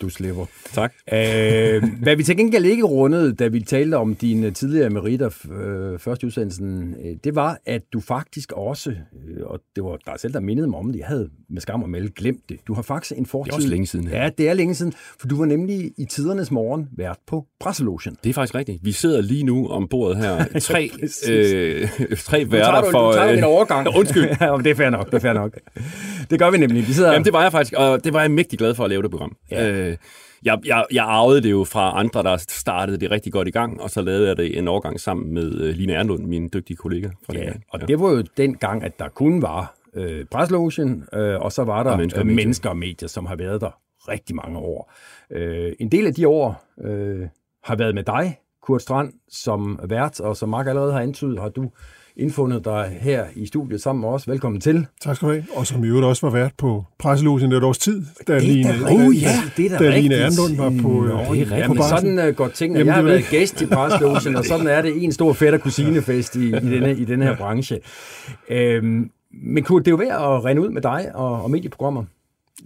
du slipper. Tak. Øh, hvad vi til gengæld ikke rundede, da vi talte om dine tidligere meritter øh, først i udsendelsen, øh, det var, at du faktisk også, øh, og det var dig selv, der mindede mig om det, jeg havde med skam og melde glemt det. Du har faktisk en fortid. Det er også længe siden. Ja, det er længe siden, for du var nemlig i tidernes morgen vært på Presselotion. Det er faktisk rigtigt. Vi sidder lige nu om bordet her. Tre, øh, tre værter du, for... Nu tager du en overgang. undskyld. ja, det er fair nok, det er fair nok. Det gør vi nemlig. Vi sidder... Jamen, det var jeg faktisk, og det var jeg mægtig glad for at lave det program. Ja. Øh, jeg, jeg, jeg arvede det jo fra andre, der startede det rigtig godt i gang, og så lavede jeg det en overgang sammen med uh, Line Ernlund, min dygtige kollega. Fra ja, og ja. det var jo den gang, at der kun var øh, preslogen, øh, og så var der og mennesker, og medier. mennesker og medier, som har været der rigtig mange år. Øh, en del af de år øh, har været med dig, Kurt Strand som vært, og som Mark allerede har antydet, har du indfundet dig her i studiet sammen med os. Velkommen til. Tak skal du have. Og som i øvrigt også var vært på presselogen et års tid, da Line, oh, ja, det er da, da Line Ernlund var på, ja, det er Jamen, sådan uh, går tingene. Jamen, jeg har været gæst i presselogen, og sådan er det en stor fætter kusinefest i, i, denne, i denne her branche. Øhm, men Kurt, det er jo værd at rende ud med dig og, og medieprogrammer.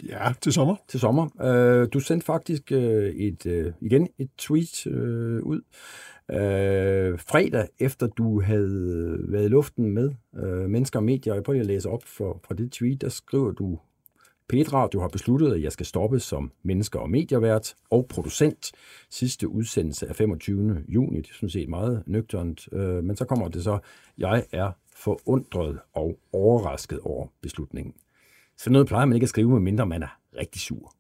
Ja, til sommer. Til sommer. Uh, du sendte faktisk uh, et, uh, igen et tweet uh, ud øh, fredag, efter du havde været i luften med øh, mennesker og medier. Jeg prøver lige at læse op for, fra det tweet, der skriver du, Petra, du har besluttet, at jeg skal stoppe som mennesker- og medievært og producent. Sidste udsendelse er 25. juni. Det synes jeg set meget nøgternt. Øh, men så kommer det så, jeg er forundret og overrasket over beslutningen. Så noget plejer man ikke at skrive, medmindre man er rigtig sur.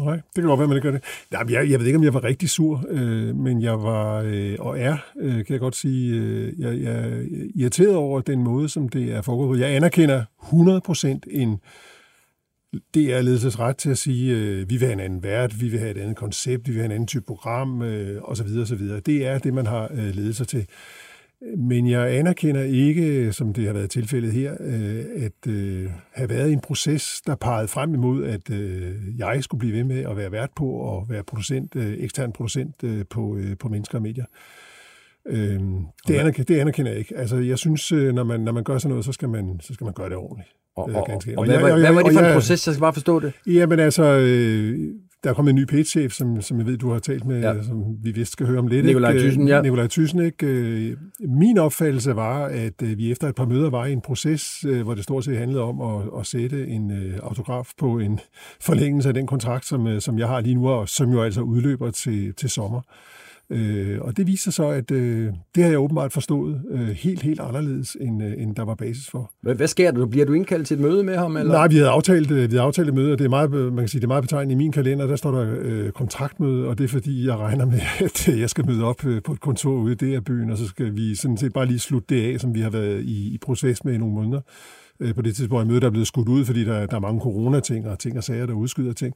Nej, det kan godt være, man ikke gør det. Nej, jeg, jeg ved ikke, om jeg var rigtig sur, øh, men jeg var øh, og er, øh, kan jeg godt sige, øh, jeg, jeg er irriteret over den måde, som det er foregået på. Jeg anerkender 100% en det er ledelsesret til at sige, øh, vi vil have en anden vært, vi vil have et andet koncept, vi vil have en anden type program, øh, osv. osv. Det er det, man har øh, ledelse til. Men jeg anerkender ikke, som det har været tilfældet her, øh, at øh, have været en proces, der pegede frem imod, at øh, jeg skulle blive ved med at være vært på og være producent, ekstern producent på, på mennesker og medier. Det, anerkender, det anerkender jeg ikke. Altså, jeg synes, når man, når man gør sådan noget, så skal man, så skal man gøre det ordentligt. Og, og, og, og hvad, jeg, jeg, hvad var det for en proces? Jeg skal bare forstå det. Jamen altså, der er kommet en ny page-chef, som, som jeg ved, du har talt med, ja. som vi vist skal høre om lidt. Nikolaj Thyssen, ja. Nikolaj Thyssen, ikke? Min opfattelse var, at øh, vi efter et par møder var i en proces, øh, hvor det stort set handlede om at, at sætte en øh, autograf på en forlængelse af den kontrakt, som, som jeg har lige nu, og som jo altså udløber til, til sommer. Øh, og det viser så, at øh, det har jeg åbenbart forstået øh, helt, helt anderledes, end, øh, end der var basis for. Hvad, hvad sker der? Bliver du indkaldt til et møde med ham? Eller? Nej, vi havde aftalt, øh, vi havde aftalt et møde, og det er meget, man kan sige, det er meget betegnet i min kalender. Der står der øh, kontraktmøde, og det er fordi, jeg regner med, at jeg skal møde op øh, på et kontor ude i det her byen, og så skal vi sådan set bare lige slutte det af, som vi har været i, i proces med i nogle måneder. Øh, på det tidspunkt, møde, der er blevet skudt ud, fordi der, der er mange corona-ting og ting og sager, der udskyder ting.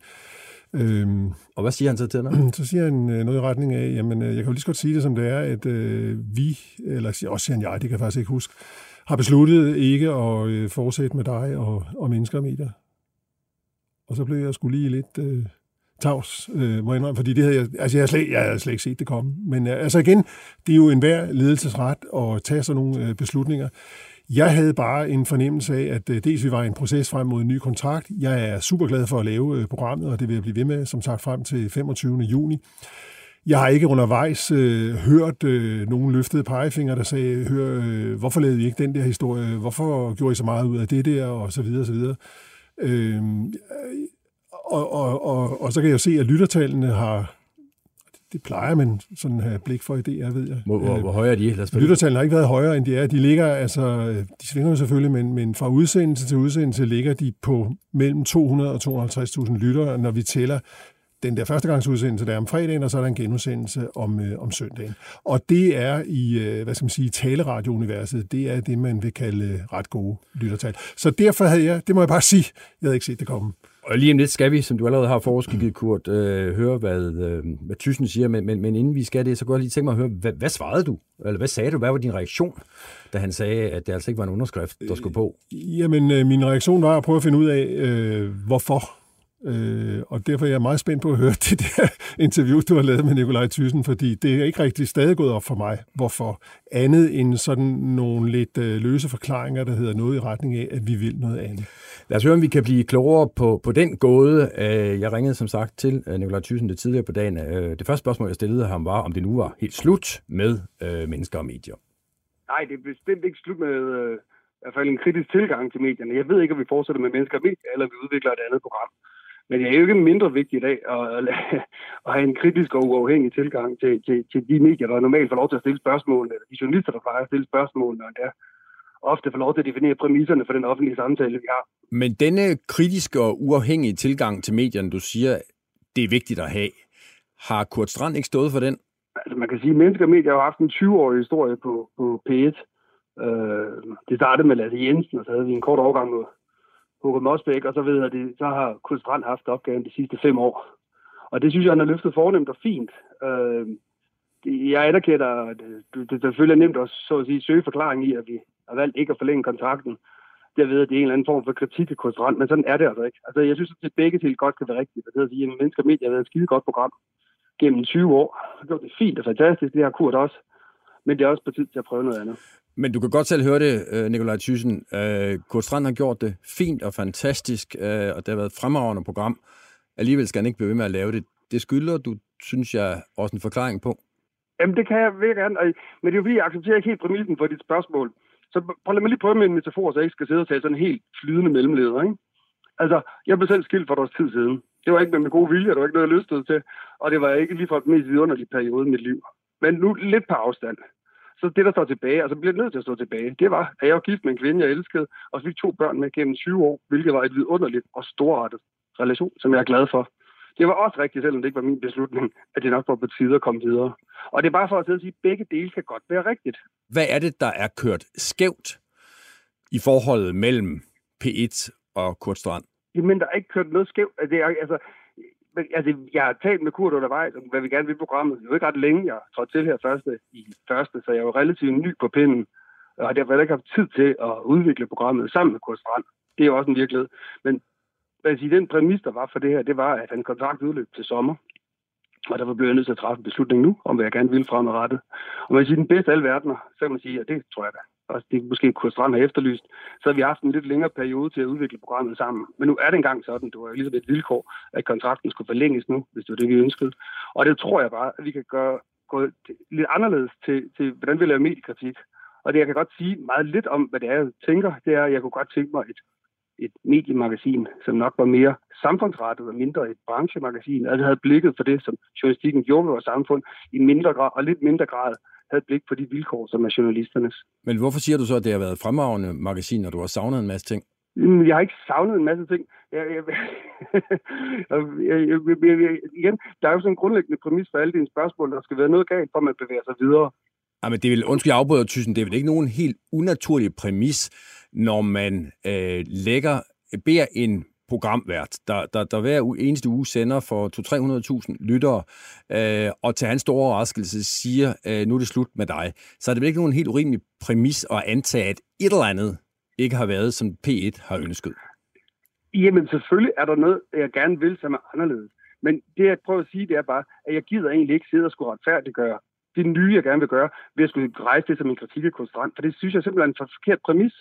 Øhm, og hvad siger han så til dig? Så siger han øh, noget i retning af, jamen øh, jeg kan jo lige så godt sige det som det er, at øh, vi, eller også siger han jeg, det kan jeg faktisk ikke huske, har besluttet ikke at øh, fortsætte med dig og, og mennesker og medier. Og så blev jeg skulle lige lidt øh, tavs, øh, må jeg indrømme, fordi det havde jeg, altså jeg havde slet, jeg havde slet ikke set det komme. Men øh, altså igen, det er jo enhver ledelsesret at tage sådan nogle øh, beslutninger. Jeg havde bare en fornemmelse af, at øh, dels vi var i en proces frem mod en ny kontrakt. Jeg er super glad for at lave øh, programmet, og det vil jeg blive ved med, som sagt, frem til 25. juni. Jeg har ikke undervejs øh, hørt øh, nogen løftede pegefinger, der sagde, hør, øh, hvorfor lavede I ikke den der historie? Hvorfor gjorde I så meget ud af det der? Og så videre, og så videre. Øh, og, og, og, og så kan jeg jo se, at lyttertallene har det plejer man sådan at have blik for idéer, ved jeg. Hvor, hvor, hvor højere er de? Lyttertallene har ikke været højere, end de er. De ligger, altså, de svinger jo selvfølgelig, men, men fra udsendelse til udsendelse ligger de på mellem 200 og 250.000 lyttere, når vi tæller den der førstegangsudsendelse, der er om fredagen, og så er der en genudsendelse om, øh, om søndagen. Og det er i, øh, hvad skal man sige, taleradiouniverset, det er det, man vil kalde øh, ret gode lyttertal. Så derfor havde jeg, det må jeg bare sige, jeg havde ikke set det komme. Og lige om lidt skal vi, som du allerede har foreskikket, Kurt, øh, høre, hvad, øh, hvad Thyssen siger, men, men, men inden vi skal det, så kunne jeg lige tænke mig at høre, hvad, hvad svarede du? Eller hvad sagde du? Hvad var din reaktion, da han sagde, at det altså ikke var en underskrift, der skulle på? Øh, jamen, øh, min reaktion var at prøve at finde ud af, øh, hvorfor Øh, og derfor er jeg meget spændt på at høre det der interview, du har lavet med Nikolaj Thyssen, fordi det er ikke rigtig stadig gået op for mig, hvorfor andet end sådan nogle lidt øh, løse forklaringer, der hedder noget i retning af, at vi vil noget andet. Lad os høre, om vi kan blive klogere på, på den gåde. Øh, jeg ringede som sagt til øh, Nikolaj Thyssen det tidligere på dagen. Øh, det første spørgsmål, jeg stillede ham, var, om det nu var helt slut med mennesker og medier. Nej, det er bestemt ikke slut med øh, i hvert fald en kritisk tilgang til medierne. Jeg ved ikke, om vi fortsætter med mennesker og medier, eller vi udvikler et andet program. Men det er jo ikke mindre vigtigt i dag at, at have en kritisk og uafhængig tilgang til, til, til de medier, der normalt får lov til at stille spørgsmål, eller de journalister, der plejer at stille spørgsmål, og der ofte får lov til at definere præmisserne for den offentlige samtale, vi har. Men denne kritiske og uafhængige tilgang til medierne, du siger, det er vigtigt at have. Har Kurt Strand ikke stået for den? Altså man kan sige, at mennesker og medier har haft en 20-årig historie på, på P1. Øh, det startede med Lasse Jensen, og så havde vi en kort overgang med Hugo Mosbæk, og så ved jeg, det, så har Kurt Strand haft opgaven de sidste fem år. Og det synes jeg, han har løftet fornemt og fint. Øh, jeg anerkender, at øh, det, det selvfølgelig er nemt at, så at sige, søge forklaring i, at vi har valgt ikke at forlænge kontrakten. Jeg ved, at det er en eller anden form for kritik af konstruent, men sådan er det altså ikke. Altså, jeg synes, at begge til godt kan være rigtigt. Det er at sige, at Mennesker medier har været et skide godt program gennem 20 år. Det har gjort det fint og fantastisk, det har Kurt også. Men det er også på tid til at prøve noget andet. Men du kan godt selv høre det, øh, Nikolaj Thyssen. Øh, Kurt Strand har gjort det fint og fantastisk, øh, og det har været et fremragende program. Alligevel skal han ikke blive ved med at lave det. Det skylder du, synes jeg, også en forklaring på. Jamen, det kan jeg virkelig gerne. Men det er jo fordi, jeg accepterer ikke helt præmissen for dit spørgsmål. Så prøv, lad mig lige prøve med en metafor, så jeg ikke skal sidde og tage sådan en helt flydende mellemleder. Ikke? Altså, jeg blev selv skilt for et års tid siden. Det var ikke med min gode vilje, det var ikke noget, jeg lystede til. Og det var ikke lige for den mest vidunderlige periode i mit liv. Men nu lidt på afstand. Så det, der står tilbage, og så bliver nødt til at stå tilbage, det var, at jeg var gift med en kvinde, jeg elskede, og så fik to børn med gennem 20 år, hvilket var et vidunderligt og storartet relation, som jeg er glad for. Det var også rigtigt, selvom det ikke var min beslutning, at det nok var på tide at komme videre. Og det er bare for at sige, at begge dele kan godt være rigtigt. Hvad er det, der er kørt skævt i forholdet mellem P1 og Kurt Strand? Jamen, der er ikke kørt noget skævt. Det er, altså, altså, jeg har talt med Kurt undervejs, om hvad vi gerne vil i programmet. Det er jo ikke ret længe, jeg trådte til her første, i første, så jeg er jo relativt ny på pinden. Og har derfor ikke haft tid til at udvikle programmet sammen med Kurt Strand. Det er jo også en virkelighed. Men altså, den præmis, der var for det her, det var, at han kontrakt udløb til sommer. Og derfor blev jeg nødt til at træffe en beslutning nu, om hvad jeg gerne vil fremadrettet. Og man siger, den bedste af alle verdener, så kan man sige, og det tror jeg da, Og det måske Kurt Strand har efterlyst, så har vi haft en lidt længere periode til at udvikle programmet sammen. Men nu er det engang sådan, det var jo ligesom et vilkår, at kontrakten skulle forlænges nu, hvis det var det, vi ønskede. Og det tror jeg bare, at vi kan gøre gå lidt anderledes til, til, hvordan vi laver mediekritik. Og det, jeg kan godt sige meget lidt om, hvad det er, jeg tænker, det er, at jeg kunne godt tænke mig et et mediemagasin, som nok var mere samfundsrettet og mindre et branchemagasin, det havde blikket for det, som journalistikken gjorde ved vores samfund, i mindre grad og lidt mindre grad havde blik for de vilkår, som er journalisternes. Men hvorfor siger du så, at det har været et fremragende magasin, når du har savnet en masse ting? Jeg har ikke savnet en masse ting. Jeg, jeg, jeg, jeg, jeg, igen, der er jo sådan en grundlæggende præmis for alle dine spørgsmål. Der skal være noget galt, for at man bevæger sig videre. Jamen, det vil, undskyld, jeg afbryder, Thyssen, det er vel ikke nogen helt unaturlig præmis, når man øh, lægger, beder en programvært, der, der, der hver eneste uge sender for 200-300.000 lyttere, øh, og til hans store overraskelse siger, øh, nu er det slut med dig, så er det vel ikke nogen helt urimelig præmis at antage, at et eller andet ikke har været, som P1 har ønsket? Jamen selvfølgelig er der noget, jeg gerne vil, som er anderledes. Men det, jeg prøver at sige, det er bare, at jeg gider egentlig ikke sidde og skulle retfærdiggøre det nye, jeg gerne vil gøre, ved at skulle rejse det som en kritik af For det synes jeg simpelthen er en forkert præmis.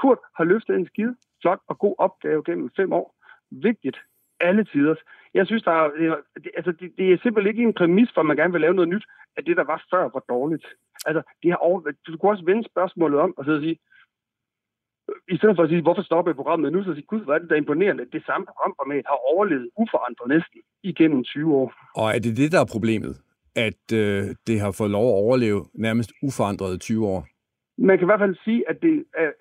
Kurt har løftet en skide flot og god opgave gennem fem år. Vigtigt. Alle tider. Jeg synes, der er, det, altså, det, det er simpelthen ikke en præmis for, at man gerne vil lave noget nyt, at det, der var før, var dårligt. Altså, det har over, du kunne også vende spørgsmålet om og så sige, i stedet for at sige, hvorfor stopper programmet nu, så sige, gud, hvor er det der imponerende, det samme programformat har overlevet uforandret næsten igennem 20 år. Og er det det, der er problemet? At øh, det har fået lov at overleve nærmest uforandret i 20 år? man kan i hvert fald sige, at det,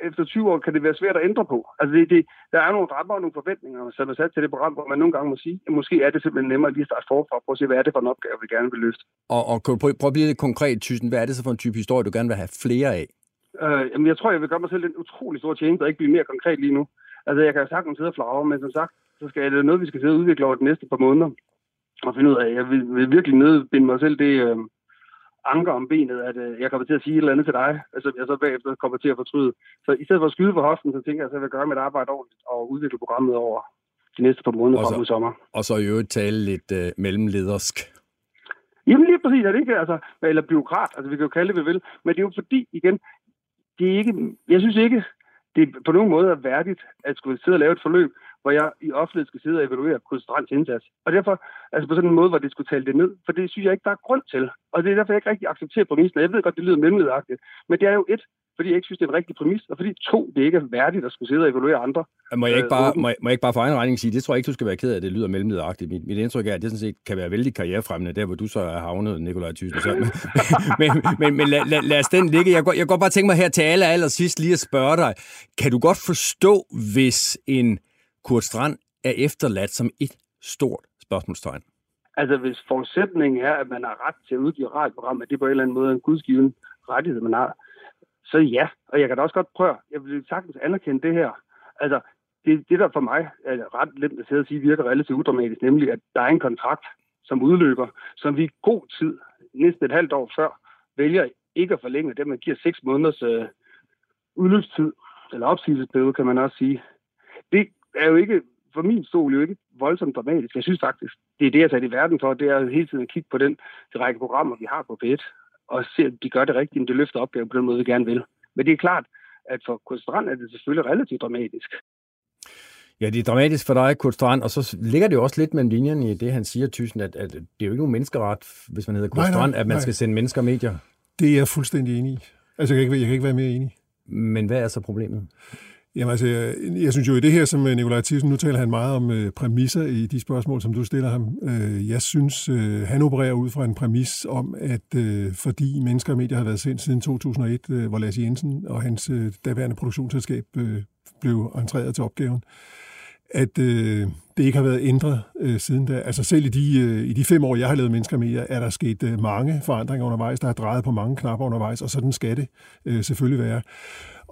efter 20 år kan det være svært at ændre på. Altså det, det, der er nogle rammer og nogle forventninger, som er sat til det program, hvor man nogle gange må sige, at måske er det simpelthen nemmere lige at starte forfra på at se, hvad er det for en opgave, vi gerne vil løfte. Og, og kan du prøve, prøve at blive lidt konkret, Tysen, hvad er det så for en type historie, du gerne vil have flere af? Øh, jamen, jeg tror, jeg vil gøre mig selv en utrolig stor tjeneste og ikke blive mere konkret lige nu. Altså, jeg kan sagtens sidde og flagre, men som sagt, så skal det noget, vi skal sidde og udvikle over de næste par måneder. Og finde ud af, jeg vil, vil virkelig nedbinde mig selv det, øh, anker om benet, at øh, jeg kommer til at sige et eller andet til dig, altså jeg så bagefter kommer til at fortryde. Så i stedet for at skyde på hoften, så tænker jeg, at jeg vil gøre mit arbejde ordentligt og udvikle programmet over de næste par måneder frem mod sommer. Og så i øvrigt tale lidt øh, mellemledersk. Jamen lige præcis, er det ikke, altså, eller byråkrat, altså vi kan jo kalde det, hvad vi vil, men det er jo fordi, igen, det er ikke, jeg synes ikke, det på nogen måde er værdigt at skulle sidde og lave et forløb, hvor jeg i offentlighed skal sidde og evaluere kulturelt indsats. Og derfor, altså på sådan en måde, hvor det skulle tale det ned, for det synes jeg ikke, der er grund til. Og det er derfor, jeg ikke rigtig accepterer præmissen. Jeg ved godt, det lyder mellemledagtigt, men det er jo et, fordi jeg ikke synes, det er en rigtig præmis, og fordi to, det ikke er værdigt at skulle sidde og evaluere andre. Må jeg ikke bare, øh, må jeg, må jeg ikke bare for egen regning sige, det tror jeg ikke, du skal være ked af, at det lyder mellemledagtigt. Mit, mit indtryk er, at det sådan set kan være vældig karrierefremmende, der hvor du så er havnet, Nikolaj Thyssen. Så, men, men, men, men lad, lad, lad os den ligge. Jeg går, jeg går bare tænke mig her til aller, aller sidst lige at spørge dig. Kan du godt forstå, hvis en Kurt Strand er efterladt som et stort spørgsmålstegn? Altså, hvis forudsætningen er, at man har ret til at udgive radioprogram, at det på en eller anden måde er en gudsgiven rettighed, man har, så ja. Og jeg kan da også godt prøve, jeg vil sagtens anerkende det her. Altså, det, det der for mig er ret lidt at sige, virker relativt udramatisk, nemlig at der er en kontrakt, som udløber, som vi i god tid næsten et halvt år før vælger ikke at forlænge det, man giver seks måneders øh, udløbstid, eller opsigelsesperiode, kan man også sige. Det er jo ikke, for min stol, jo ikke voldsomt dramatisk. Jeg synes faktisk, det er det, jeg tager i verden for, det er hele tiden at kigge på den de række programmer, vi har på P1, og se, om de gør det rigtigt, om det løfter opgaven på den måde, vi gerne vil. Men det er klart, at for Kurt Strand er det selvfølgelig relativt dramatisk. Ja, det er dramatisk for dig, Kurt Strand, og så ligger det jo også lidt mellem linjerne i det, han siger, Thyssen, at, at det er jo ikke nogen menneskeret, hvis man hedder Kurt nej, Strand, nej, at man nej. skal sende mennesker og medier. Det er jeg fuldstændig enig i. Altså, jeg kan ikke, jeg kan ikke være mere enig. Men hvad er så problemet? Jamen altså, jeg, jeg synes jo i det her, som øh, Nikolaj Thyssen, nu taler han meget om øh, præmisser i de spørgsmål, som du stiller ham. Øh, jeg synes, øh, han opererer ud fra en præmis om, at øh, fordi mennesker og medier har været sendt siden 2001, øh, hvor Lasse Jensen og hans øh, daværende produktionsselskab øh, blev entreret til opgaven, at øh, det ikke har været ændret øh, siden da. Altså selv i de, øh, i de fem år, jeg har lavet mennesker med, er der sket øh, mange forandringer undervejs. Der er drejet på mange knapper undervejs, og sådan skal det øh, selvfølgelig være.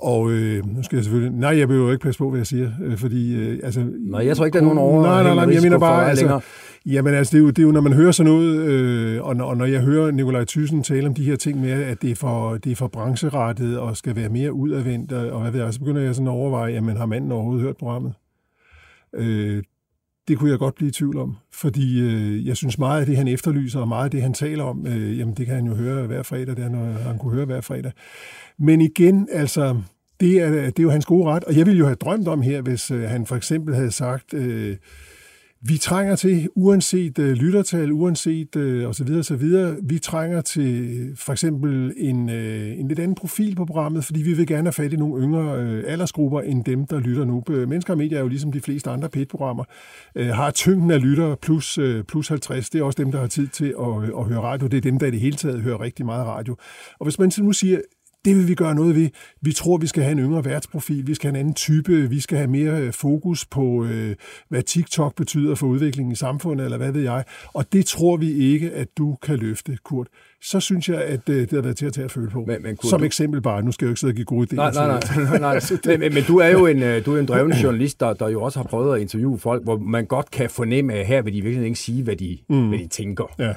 Og øh, nu skal jeg selvfølgelig... Nej, jeg behøver ikke passe på, hvad jeg siger, øh, fordi... Øh, altså, nej, jeg tror ikke, der er nogen over... Nej, nej, nej, jeg mener bare... Altså, jamen altså, det er, jo, det er jo, når man hører sådan noget, øh, og, når, og når jeg hører Nikolaj Thyssen tale om de her ting med, at det er for, det er for brancherettet og skal være mere udadvendt, og hvad ved jeg, så begynder jeg sådan at overveje, jamen har manden overhovedet hørt programmet? Øh, det kunne jeg godt blive i tvivl om, fordi øh, jeg synes meget af det, han efterlyser, og meget af det, han taler om, øh, jamen det kan han jo høre hver fredag, det når han kunne høre hver fredag. Men igen, altså, det er, det er jo hans gode ret, og jeg ville jo have drømt om her, hvis øh, han for eksempel havde sagt, øh, vi trænger til, uanset øh, lyttertal, uanset øh, osv. osv., vi trænger til for eksempel en, øh, en lidt anden profil på programmet, fordi vi vil gerne have fat i nogle yngre øh, aldersgrupper end dem, der lytter nu. Øh, Mennesker og medier er jo ligesom de fleste andre PET-programmer, øh, har tyngden af lyttere plus, øh, plus 50. Det er også dem, der har tid til at, øh, at høre radio. Det er dem, der i det hele taget hører rigtig meget radio. Og hvis man nu siger, det vil vi gøre noget ved. Vi tror, vi skal have en yngre værtsprofil, vi skal have en anden type, vi skal have mere øh, fokus på, øh, hvad TikTok betyder for udviklingen i samfundet, eller hvad ved jeg. Og det tror vi ikke, at du kan løfte, Kurt. Så synes jeg, at øh, det har været til at tage at føle på. Men, men Som du... eksempel bare. Nu skal jeg jo ikke sidde og give gode idéer. Nej, nej, nej. nej, nej. men, men du er jo en, du er en dreven journalist, der, der jo også har prøvet at interviewe folk, hvor man godt kan fornemme, at her vil de virkelig ikke sige, hvad de, mm. hvad de tænker. Ja.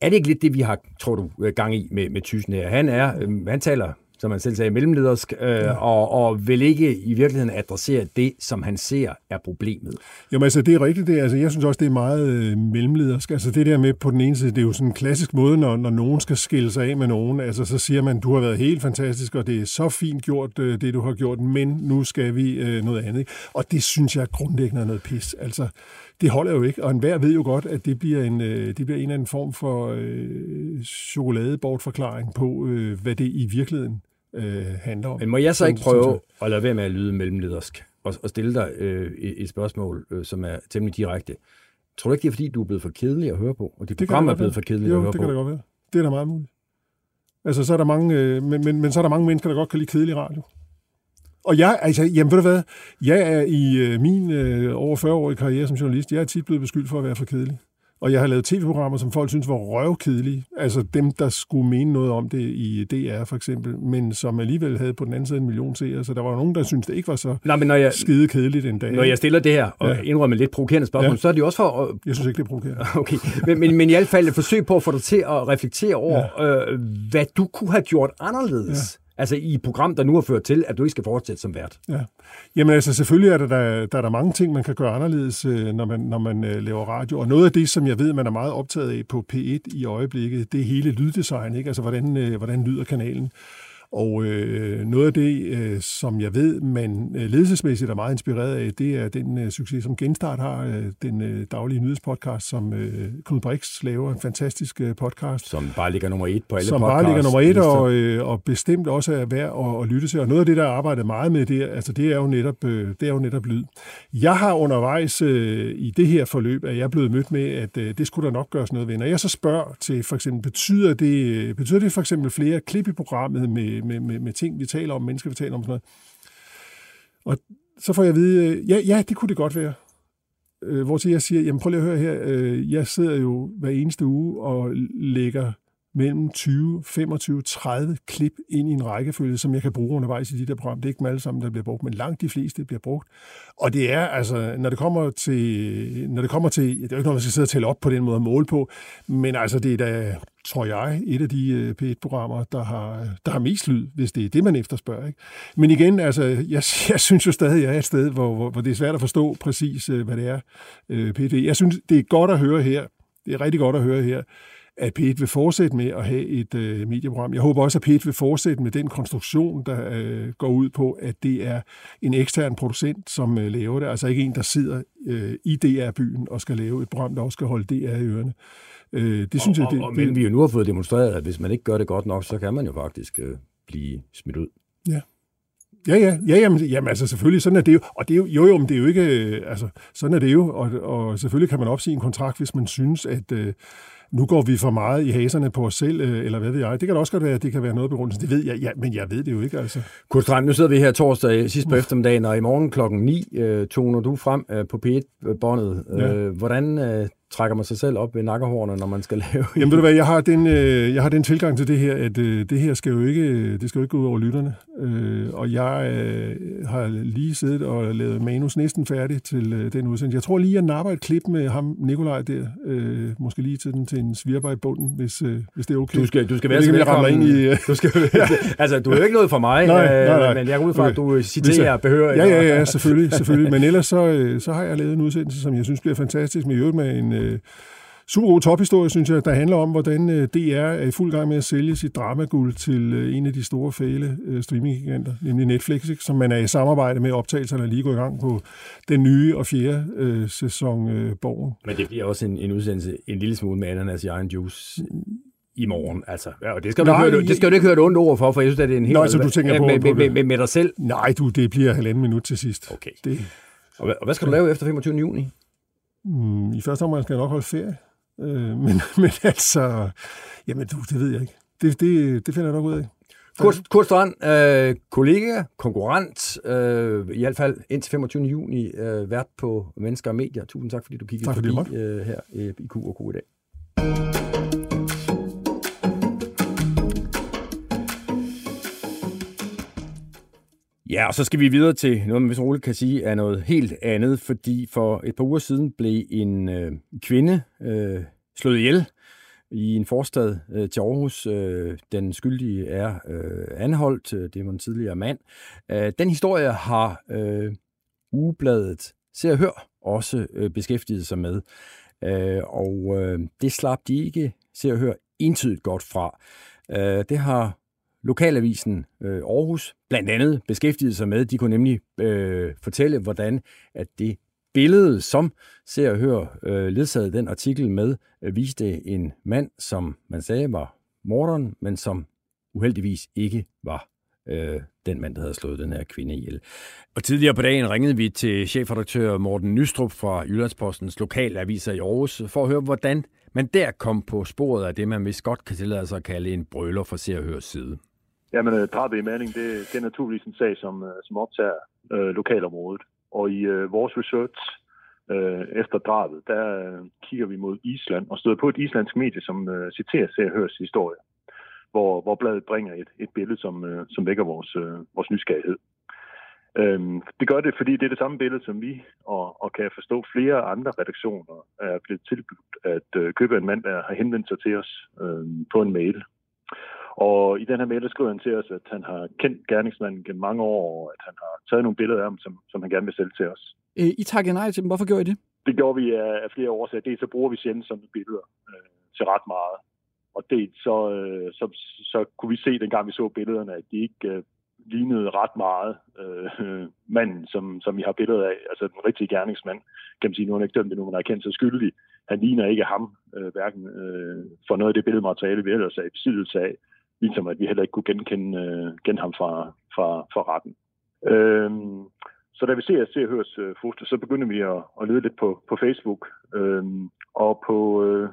Er det ikke lidt det, vi har, tror du, øh, gang i med, med Thyssen her? Han, er, øh, han taler, som han selv sagde, mellemledersk, øh, ja. og, og vil ikke i virkeligheden adressere det, som han ser er problemet. Jamen altså, det er rigtigt. Det, altså, jeg synes også, det er meget øh, mellemledersk. Altså det der med på den ene side, det er jo sådan en klassisk måde, når, når nogen skal skille sig af med nogen. Altså så siger man, du har været helt fantastisk, og det er så fint gjort, øh, det du har gjort, men nu skal vi øh, noget andet. Og det synes jeg grundlæggende er noget pis. Altså, det holder jo ikke, og enhver ved jo godt, at det bliver en, øh, det bliver en eller anden form for øh, chokoladebortforklaring på, øh, hvad det i virkeligheden øh, handler om. Men må jeg så ikke prøve at lade være med at lyde mellemledersk og, og stille dig øh, et spørgsmål, øh, som er temmelig direkte. Tror du ikke, det er fordi, du er blevet for kedelig at høre på, og dit det program er blevet for kedeligt jo, at høre på? Jo, det kan da godt være. Det er da meget muligt. Altså, så er der mange, øh, men, men, men så er der mange mennesker, der godt kan lide kedelig radio. Og jeg, altså, jamen ved du hvad, jeg er i øh, min øh, over 40-årige karriere som journalist, jeg er tit blevet beskyldt for at være for kedelig. Og jeg har lavet tv-programmer, som folk synes var røvkedelige. Altså dem, der skulle mene noget om det i DR for eksempel, men som alligevel havde på den anden side en million seere. Så der var nogen, der syntes, det ikke var så Nej, men når jeg, skide kedeligt en dag. Når jeg stiller det her og ja. indrømmer lidt provokerende spørgsmål, ja. så er det jo også for... At... Jeg synes ikke, det er provokerende. Okay, men, men, men i hvert fald et forsøg på at få dig til at reflektere over, ja. øh, hvad du kunne have gjort anderledes. Ja Altså i et program, der nu har ført til, at du ikke skal fortsætte som vært. Ja. Jamen altså selvfølgelig er der, der, der er der mange ting, man kan gøre anderledes, øh, når man, når man øh, laver radio. Og noget af det, som jeg ved, man er meget optaget af på P1 i øjeblikket, det er hele lyddesign. Ikke? Altså hvordan, øh, hvordan lyder kanalen. Og øh, noget af det, øh, som jeg ved, man øh, ledelsesmæssigt er meget inspireret af, det er den øh, succes, som Genstart har, øh, den øh, daglige nyhedspodcast, som øh, Knud Brix laver, en fantastisk øh, podcast. Som bare ligger nummer et på alle Som bare ligger nummer et, og, øh, og bestemt også er værd at, at lytte til. Og noget af det, der er arbejdet meget med, det, altså, det, er, jo netop, øh, det er jo netop lyd. Jeg har undervejs øh, i det her forløb, at jeg er blevet mødt med, at øh, det skulle der nok gøres noget ved. Når jeg så spørger til, for eksempel, betyder det, betyder det for eksempel flere klip i programmet med Øh, med, med, med ting, vi taler om, mennesker, vi taler om sådan noget. Og så får jeg at vide, øh, ja, ja, det kunne det godt være. Øh, hvor til jeg siger, jamen prøv lige at høre her, øh, jeg sidder jo hver eneste uge og lægger mellem 20, 25, 30 klip ind i en rækkefølge, som jeg kan bruge undervejs i de der program. Det er ikke dem alle sammen, der bliver brugt, men langt de fleste bliver brugt. Og det er altså, når det kommer til, når det kommer til det er jo ikke noget, man skal sidde og tælle op på den måde og måle på, men altså det er da, tror jeg, et af de øh, P1-programmer, der har, der har mest lyd, hvis det er det, man efterspørger. Ikke? Men igen, altså, jeg, jeg synes jo stadig, at jeg er et sted, hvor, hvor, hvor det er svært at forstå præcis, øh, hvad det er, øh, P1 Jeg synes, det er godt at høre her, det er rigtig godt at høre her, at P1 vil fortsætte med at have et øh, medieprogram. Jeg håber også, at P1 vil fortsætte med den konstruktion, der øh, går ud på, at det er en ekstern producent, som øh, laver det. Altså ikke en, der sidder øh, i DR-byen og skal lave et program, der også skal holde DR i ørerne. Øh, det synes og, jeg, det, og, det, men vi jo nu har fået demonstreret, at hvis man ikke gør det godt nok, så kan man jo faktisk øh, blive smidt ud. Ja. Ja, ja, ja jamen, jamen, altså selvfølgelig, sådan er det jo. Og det er jo, jo, jo, men det er jo ikke, øh, altså, sådan er det jo. Og, og selvfølgelig kan man opsige en kontrakt, hvis man synes, at, øh, nu går vi for meget i haserne på os selv, øh, eller hvad ved jeg. Det kan da også godt være, at det kan være noget begrundelse. Det ved jeg, ja, men jeg ved det jo ikke. Altså. Kurt Strand, nu sidder vi her torsdag sidst på eftermiddagen, og i morgen klokken 9 øh, toner du frem øh, på P1-båndet. Ja. Øh, hvordan øh, trækker man sig selv op ved nakkehårene, når man skal lave... Jamen ved du hvad, jeg har den, øh, jeg har den tilgang til det her, at øh, det her skal jo ikke, det skal jo ikke gå ud over lytterne. Øh, og jeg øh, har lige siddet og lavet manus næsten færdig til øh, den udsendelse. Jeg tror lige, jeg napper et klip med ham, Nikolaj der, øh, måske lige til, den, til en svirper i bunden, hvis, øh, hvis det er okay. Du skal, du skal være så velkommen. Ind i, øh. du skal, altså, du er jo ikke noget for mig, nej, nej, nej. Øh, men jeg går ud fra, okay. at du citerer behører. Ja, ja, ja, selvfølgelig, selvfølgelig. Men ellers så, øh, så har jeg lavet en udsendelse, som jeg synes bliver fantastisk, med øvrigt med en øh, super god tophistorie, synes jeg, der handler om, hvordan øh, DR er i fuld gang med at sælge sit dramaguld til øh, en af de store fæle øh, streaminggiganter, nemlig Netflix, ikke? som man er i samarbejde med optagelserne lige går i gang på den nye og fjerde øh, sæson øh, Borgen. Men det bliver også en, en udsendelse en lille smule med ananas i egen juice i morgen. Altså, ja, og det skal, Nej, du høre, det skal du ikke høre et ondt ord for, for jeg synes, at det er en helt... Nej, så du tænker på, med, med, med, med dig selv? Nej, du, det bliver halvanden minut til sidst. Okay. Det, og, hvad, og hvad skal du lave efter 25. juni? Mm, I første omgang skal jeg nok holde ferie. Øh, men, men altså, jamen du, det ved jeg ikke. Det, det, det finder jeg nok ud af. Kurt, Kurt Strand, øh, kollega, konkurrent, øh, i hvert fald indtil 25. juni, øh, vært på Mennesker og Medier. Tusind tak, fordi du kiggede tak, forbi øh, her i Q og Q i dag. Ja, og så skal vi videre til noget, man hvis roligt kan sige er noget helt andet, fordi for et par uger siden blev en øh, kvinde øh, slået ihjel i en forstad øh, til Aarhus. Øh, den skyldige er øh, anholdt, øh, det var en tidligere mand. Øh, den historie har øh, ugebladet Se og Hør også øh, beskæftiget sig med, øh, og øh, det slap de ikke Se og Hør entydigt godt fra. Øh, det har Lokalavisen øh, Aarhus blandt andet beskæftigede sig med. De kunne nemlig øh, fortælle, hvordan at det billede, som ser og hører øh, ledsaget den artikel med, øh, viste en mand, som man sagde var morderen, men som uheldigvis ikke var øh, den mand, der havde slået den her kvinde ihjel. Og tidligere på dagen ringede vi til chefredaktør Morten Nystrup fra Jyllandspostens lokalaviser i Aarhus for at høre, hvordan man der kom på sporet af det, man vist godt kan tillade sig at kalde en brøler fra Se og Hørs side. Jamen, øh, drabet i Manning, det, det er naturligvis en sag, som, øh, som optager øh, lokalområdet. Og i øh, vores research øh, efter drabet, der øh, kigger vi mod Island og støder på et islandsk medie, som øh, citerer Se og Hørs historie, hvor, hvor bladet bringer et, et billede, som, øh, som vækker vores, øh, vores nysgerrighed. Øhm, det gør det, fordi det er det samme billede, som vi, og, og kan forstå flere andre redaktioner, er blevet tilbudt at øh, købe en mand, der har henvendt sig til os øh, på en mail. Og i den her mail, der skriver han til os, at han har kendt gerningsmanden gennem mange år, og at han har taget nogle billeder af ham, som, som han gerne vil sælge til os. Øh, I takker nej til dem. Hvorfor gjorde I det? Det gjorde vi af, af flere årsager. Det så bruger vi sjældent sådan billeder øh, til ret meget. Og det så, øh, så, så kunne vi se, dengang vi så billederne, at de ikke øh, lignede ret meget øh, manden, som, som vi har billeder af. Altså den rigtige gerningsmand, kan man sige, nu er han ikke dømt endnu, men er kendt sig skyldig. Han ligner ikke ham, øh, hverken øh, for noget af det billedmateriale, vi ellers er i besiddelse af, ligesom at vi heller ikke kunne genkende, øh, gen ham fra, fra, fra retten. Øhm, så da vi ser Se Hørs øh, foto, så begynder vi at, at lede lidt på, på Facebook øhm, og på, øh,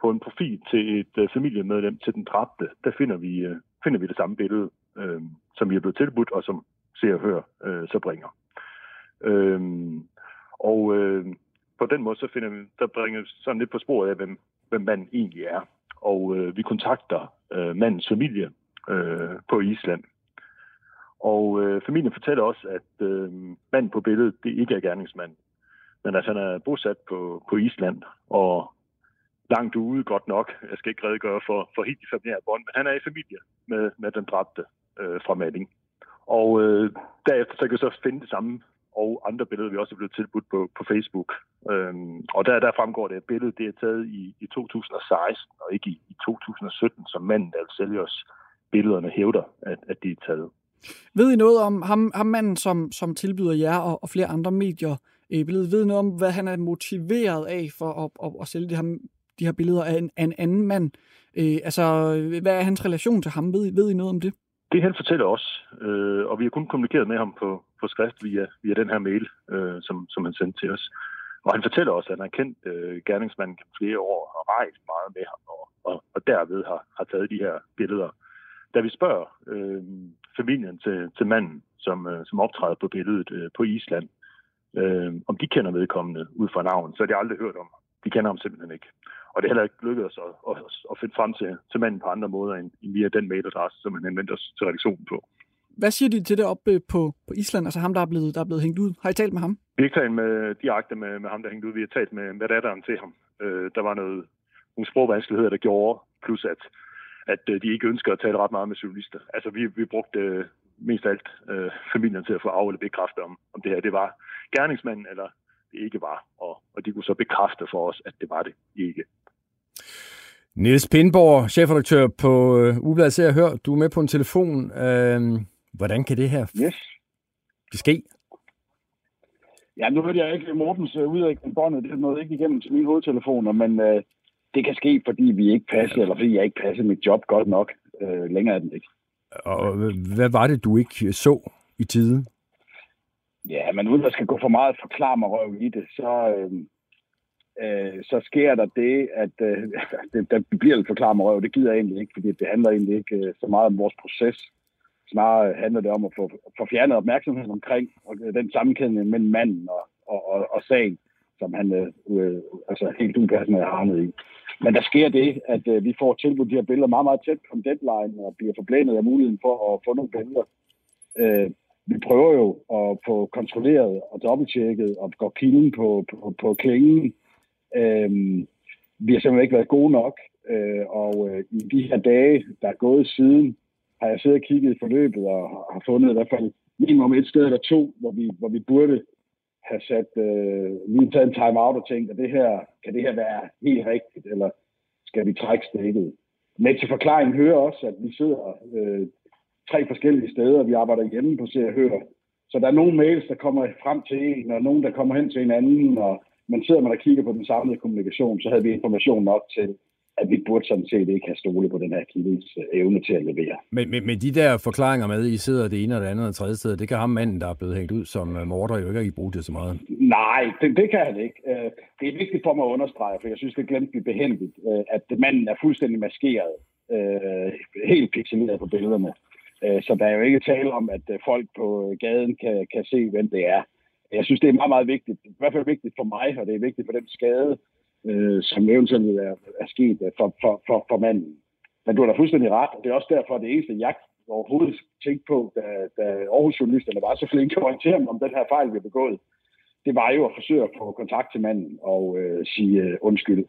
på en profil til et øh, familiemedlem til den dræbte, der finder vi, øh, finder vi det samme billede, øh, som vi er blevet tilbudt, og som Se og Hør øh, så bringer. Øhm, og øh, på den måde, så finder vi, der bringer vi sådan lidt på sporet af, hvem, hvem manden egentlig er. Og øh, vi kontakter øh, mandens familie øh, på Island. Og øh, familien fortæller også, at øh, manden på billedet, det ikke er gerningsmand. Men at han er bosat på, på Island, og langt ude godt nok. Jeg skal ikke redegøre for, for helt de familiære bånd, men han er i familie med, med den dræbte øh, fra Malling. Og øh, derefter så kan vi så finde det samme og andre billeder, vi også er blevet tilbudt på, på Facebook. Øhm, og der, der fremgår det, at billedet det er taget i, i 2016 og ikke i, i 2017, som manden, der sælger os billederne, hævder, at, at det er taget. Ved I noget om ham, ham manden, som, som tilbyder jer og, og flere andre medier øh, billedet? Ved I noget om, hvad han er motiveret af for at, at, at sælge de her, de her billeder af en, af en anden mand? Øh, altså, hvad er hans relation til ham? Ved, I, ved I noget om det? Det han fortæller os, øh, og vi har kun kommunikeret med ham på, på skrift via, via den her mail, øh, som, som han sendte til os. Og han fortæller os, at han har kendt øh, gerningsmanden flere år og har rejst meget med ham, og, og, og derved har, har taget de her billeder. Da vi spørger øh, familien til, til manden, som, øh, som optræder på billedet øh, på Island, øh, om de kender vedkommende ud fra navn, så har de aldrig hørt om. De kender ham simpelthen ikke. Og det er heller ikke lykkedes at, at, at finde frem til, til manden på andre måder end, end via den mailadresse, som han henvendte os til redaktionen på. Hvad siger de til det oppe på, på Island, altså ham, der er, blevet, der er blevet hængt ud? Har I talt med ham? Vi har ikke talt med, direkte med, med ham, der er hængt ud. Vi har talt med, med datteren til ham. Øh, der var noget, nogle sprogvanskeligheder, der gjorde, plus at, at øh, de ikke ønsker at tale ret meget med journalister. Altså, vi, vi brugte øh, mest af alt øh, familien til at få af eller bekræfte, om, om det her det var gerningsmanden, eller det ikke var. Og, og de kunne så bekræfte for os, at det var det ikke. Niels Pindborg, chefredaktør på øh, Ubladet Se og Hør. Du er med på en telefon. Øh, hvordan kan det her yes. ske? Ja, nu hørte jeg ikke Mortens uh, ud af båndet. Det nåede ikke igennem til mine hovedtelefoner, men uh, det kan ske, fordi vi ikke passer, eller fordi jeg ikke passer mit job godt nok. Uh, længere er den ikke. Og hvad var det, du ikke så i tide? Ja, men uden at skal gå for meget forklare mig røv i det, så, øh, øh, så sker der det, at øh, det, der bliver lidt forklare mig røv. Det gider jeg egentlig ikke, fordi det handler egentlig ikke øh, så meget om vores proces. Snarere øh, handler det om at få, få fjernet opmærksomheden omkring og, øh, den sammenkædning mellem manden og, og, og, og sagen, som han øh, øh, altså helt upassende har havnet i. Men der sker det, at øh, vi får tilbudt de her billeder meget, meget tæt på deadline, og bliver forblændet af muligheden for at få nogle billeder. Øh, vi prøver jo at få kontrolleret og dobbelttjekket og gå kilden på, på, på klingen. Øhm, vi har simpelthen ikke været gode nok, øh, og øh, i de her dage, der er gået siden, har jeg siddet og kigget i forløbet og har fundet i hvert fald minimum et sted eller to, hvor vi, hvor vi burde have sat, øh, lige taget en time-out og tænkt, at det her, kan det her være helt rigtigt, eller skal vi trække stikket? Men til forklaringen hører også, at vi sidder øh, tre forskellige steder. Vi arbejder hjemme på Se og Hør. Så der er nogle mails, der kommer frem til en, og nogle, der kommer hen til en anden, og man sidder man og kigger på den samlede kommunikation, så havde vi information nok til, at vi burde sådan set ikke have stole på den her kildes øh, evne til at levere. Men, men, men de der forklaringer med, I sidder det ene og det andet og tredje sted, det kan ham manden, der er blevet hængt ud som uh, morder, jo ikke ikke bruge det så meget. Nej, det, det kan han ikke. Uh, det er vigtigt for mig at understrege, for jeg synes, det glemte vi behendigt, at manden er fuldstændig maskeret, helt pixeleret på billederne. Øh, så der er jo ikke tale om, at øh, folk på øh, gaden kan, kan se, hvem det er. Jeg synes, det er meget, meget vigtigt. I hvert fald vigtigt for mig, og det er vigtigt for den skade, øh, som eventuelt er, er sket for, for, for, for manden. Men du har da fuldstændig ret, og det er også derfor, at det eneste, jeg overhovedet tænkte på, da, da Aarhus-journalisterne var så flinke at orientere mig om den her fejl, vi har begået, det var jo at forsøge at få kontakt til manden og øh, sige øh, undskyld.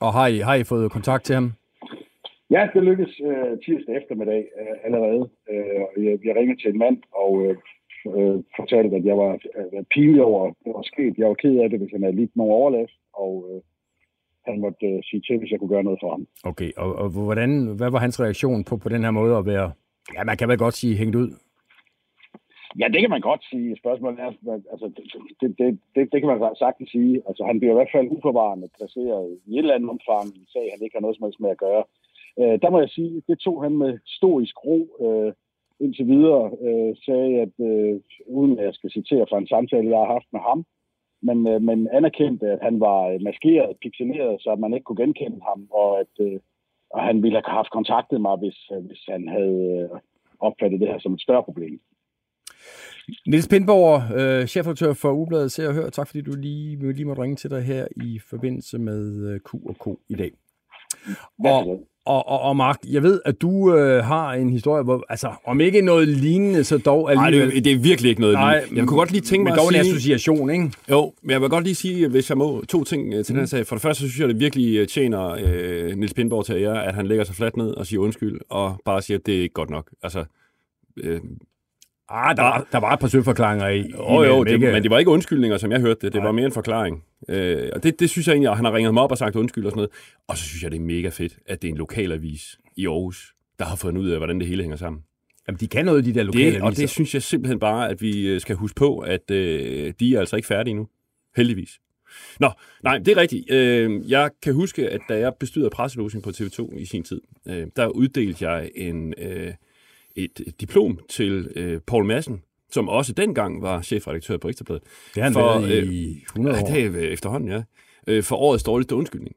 Og har I, har I fået kontakt til ham? Ja, det lykkedes øh, tirsdag eftermiddag øh, allerede. Øh, jeg, jeg ringede til en mand og øh, øh, fortalte, at jeg var øh, pinlig over, det var sket. Jeg var ked af det, hvis han havde lidt nogen overlast, og øh, han måtte øh, sige til, hvis jeg kunne gøre noget for ham. Okay, og, og hvordan, hvad var hans reaktion på, på den her måde at være, ja, man kan vel godt sige, hængt ud? Ja, det kan man godt sige. Spørgsmålet er, altså, det, det, det, det kan man sagtens sige. Altså, han bliver i hvert fald uforvarende placeret i et eller andet omfang i sag, han ikke har noget som helst med at gøre. Øh, der må jeg sige, det tog han med storisk ro. Øh, indtil videre øh, sagde, at øh, uden at jeg skal citere fra en samtale, jeg har haft med ham, men, øh, men anerkendte, at han var pixeleret, pixeleret, så man ikke kunne genkende ham, og at øh, og han ville have haft kontaktet mig, hvis, øh, hvis han havde øh, opfattet det her som et større problem. Niels Pindborg, øh, chefredaktør for Ubladet Se og Hør, tak fordi du lige, lige måtte ringe til dig her i forbindelse med Q og K i dag. Og, og, og, og Mark, jeg ved, at du øh, har en historie, hvor, altså, om ikke noget lignende, så dog alligevel... Nej, det, det er virkelig ikke noget Nej, lignende. Jeg kunne godt lige tænke mig at sige... Men dog en association, ikke? Jo, men jeg vil godt lige sige, hvis jeg må, to ting øh, til mm. den her sag. For det første, så synes jeg, det virkelig øh, tjener øh, Nils Pindborg til ære, at han lægger sig fladt ned og siger undskyld, og bare siger, at det er ikke godt nok. Altså, øh, Ah, der, var, der var et par søforklaringer i. Oh, jo, det, men det var ikke undskyldninger, som jeg hørte det. Det Nej. var mere en forklaring. Øh, og det, det synes jeg egentlig, at han har ringet mig op og sagt undskyld og sådan noget. Og så synes jeg, det er mega fedt, at det er en lokalavis i Aarhus, der har fundet ud af, hvordan det hele hænger sammen. Jamen, de kan noget, de der lokale det, Og det synes jeg simpelthen bare, at vi øh, skal huske på, at øh, de er altså ikke færdige nu. Heldigvis. Nå, nej, det er rigtigt. Øh, jeg kan huske, at da jeg bestyrede presselosing på TV2 i sin tid, øh, der uddelte jeg en... Øh, et diplom til øh, Paul Madsen, som også dengang var chefredaktør på Ekstrabladet. Det har han for, været i 100 øh, år. Det er efterhånden, ja. Øh, for årets dårligste undskyldning.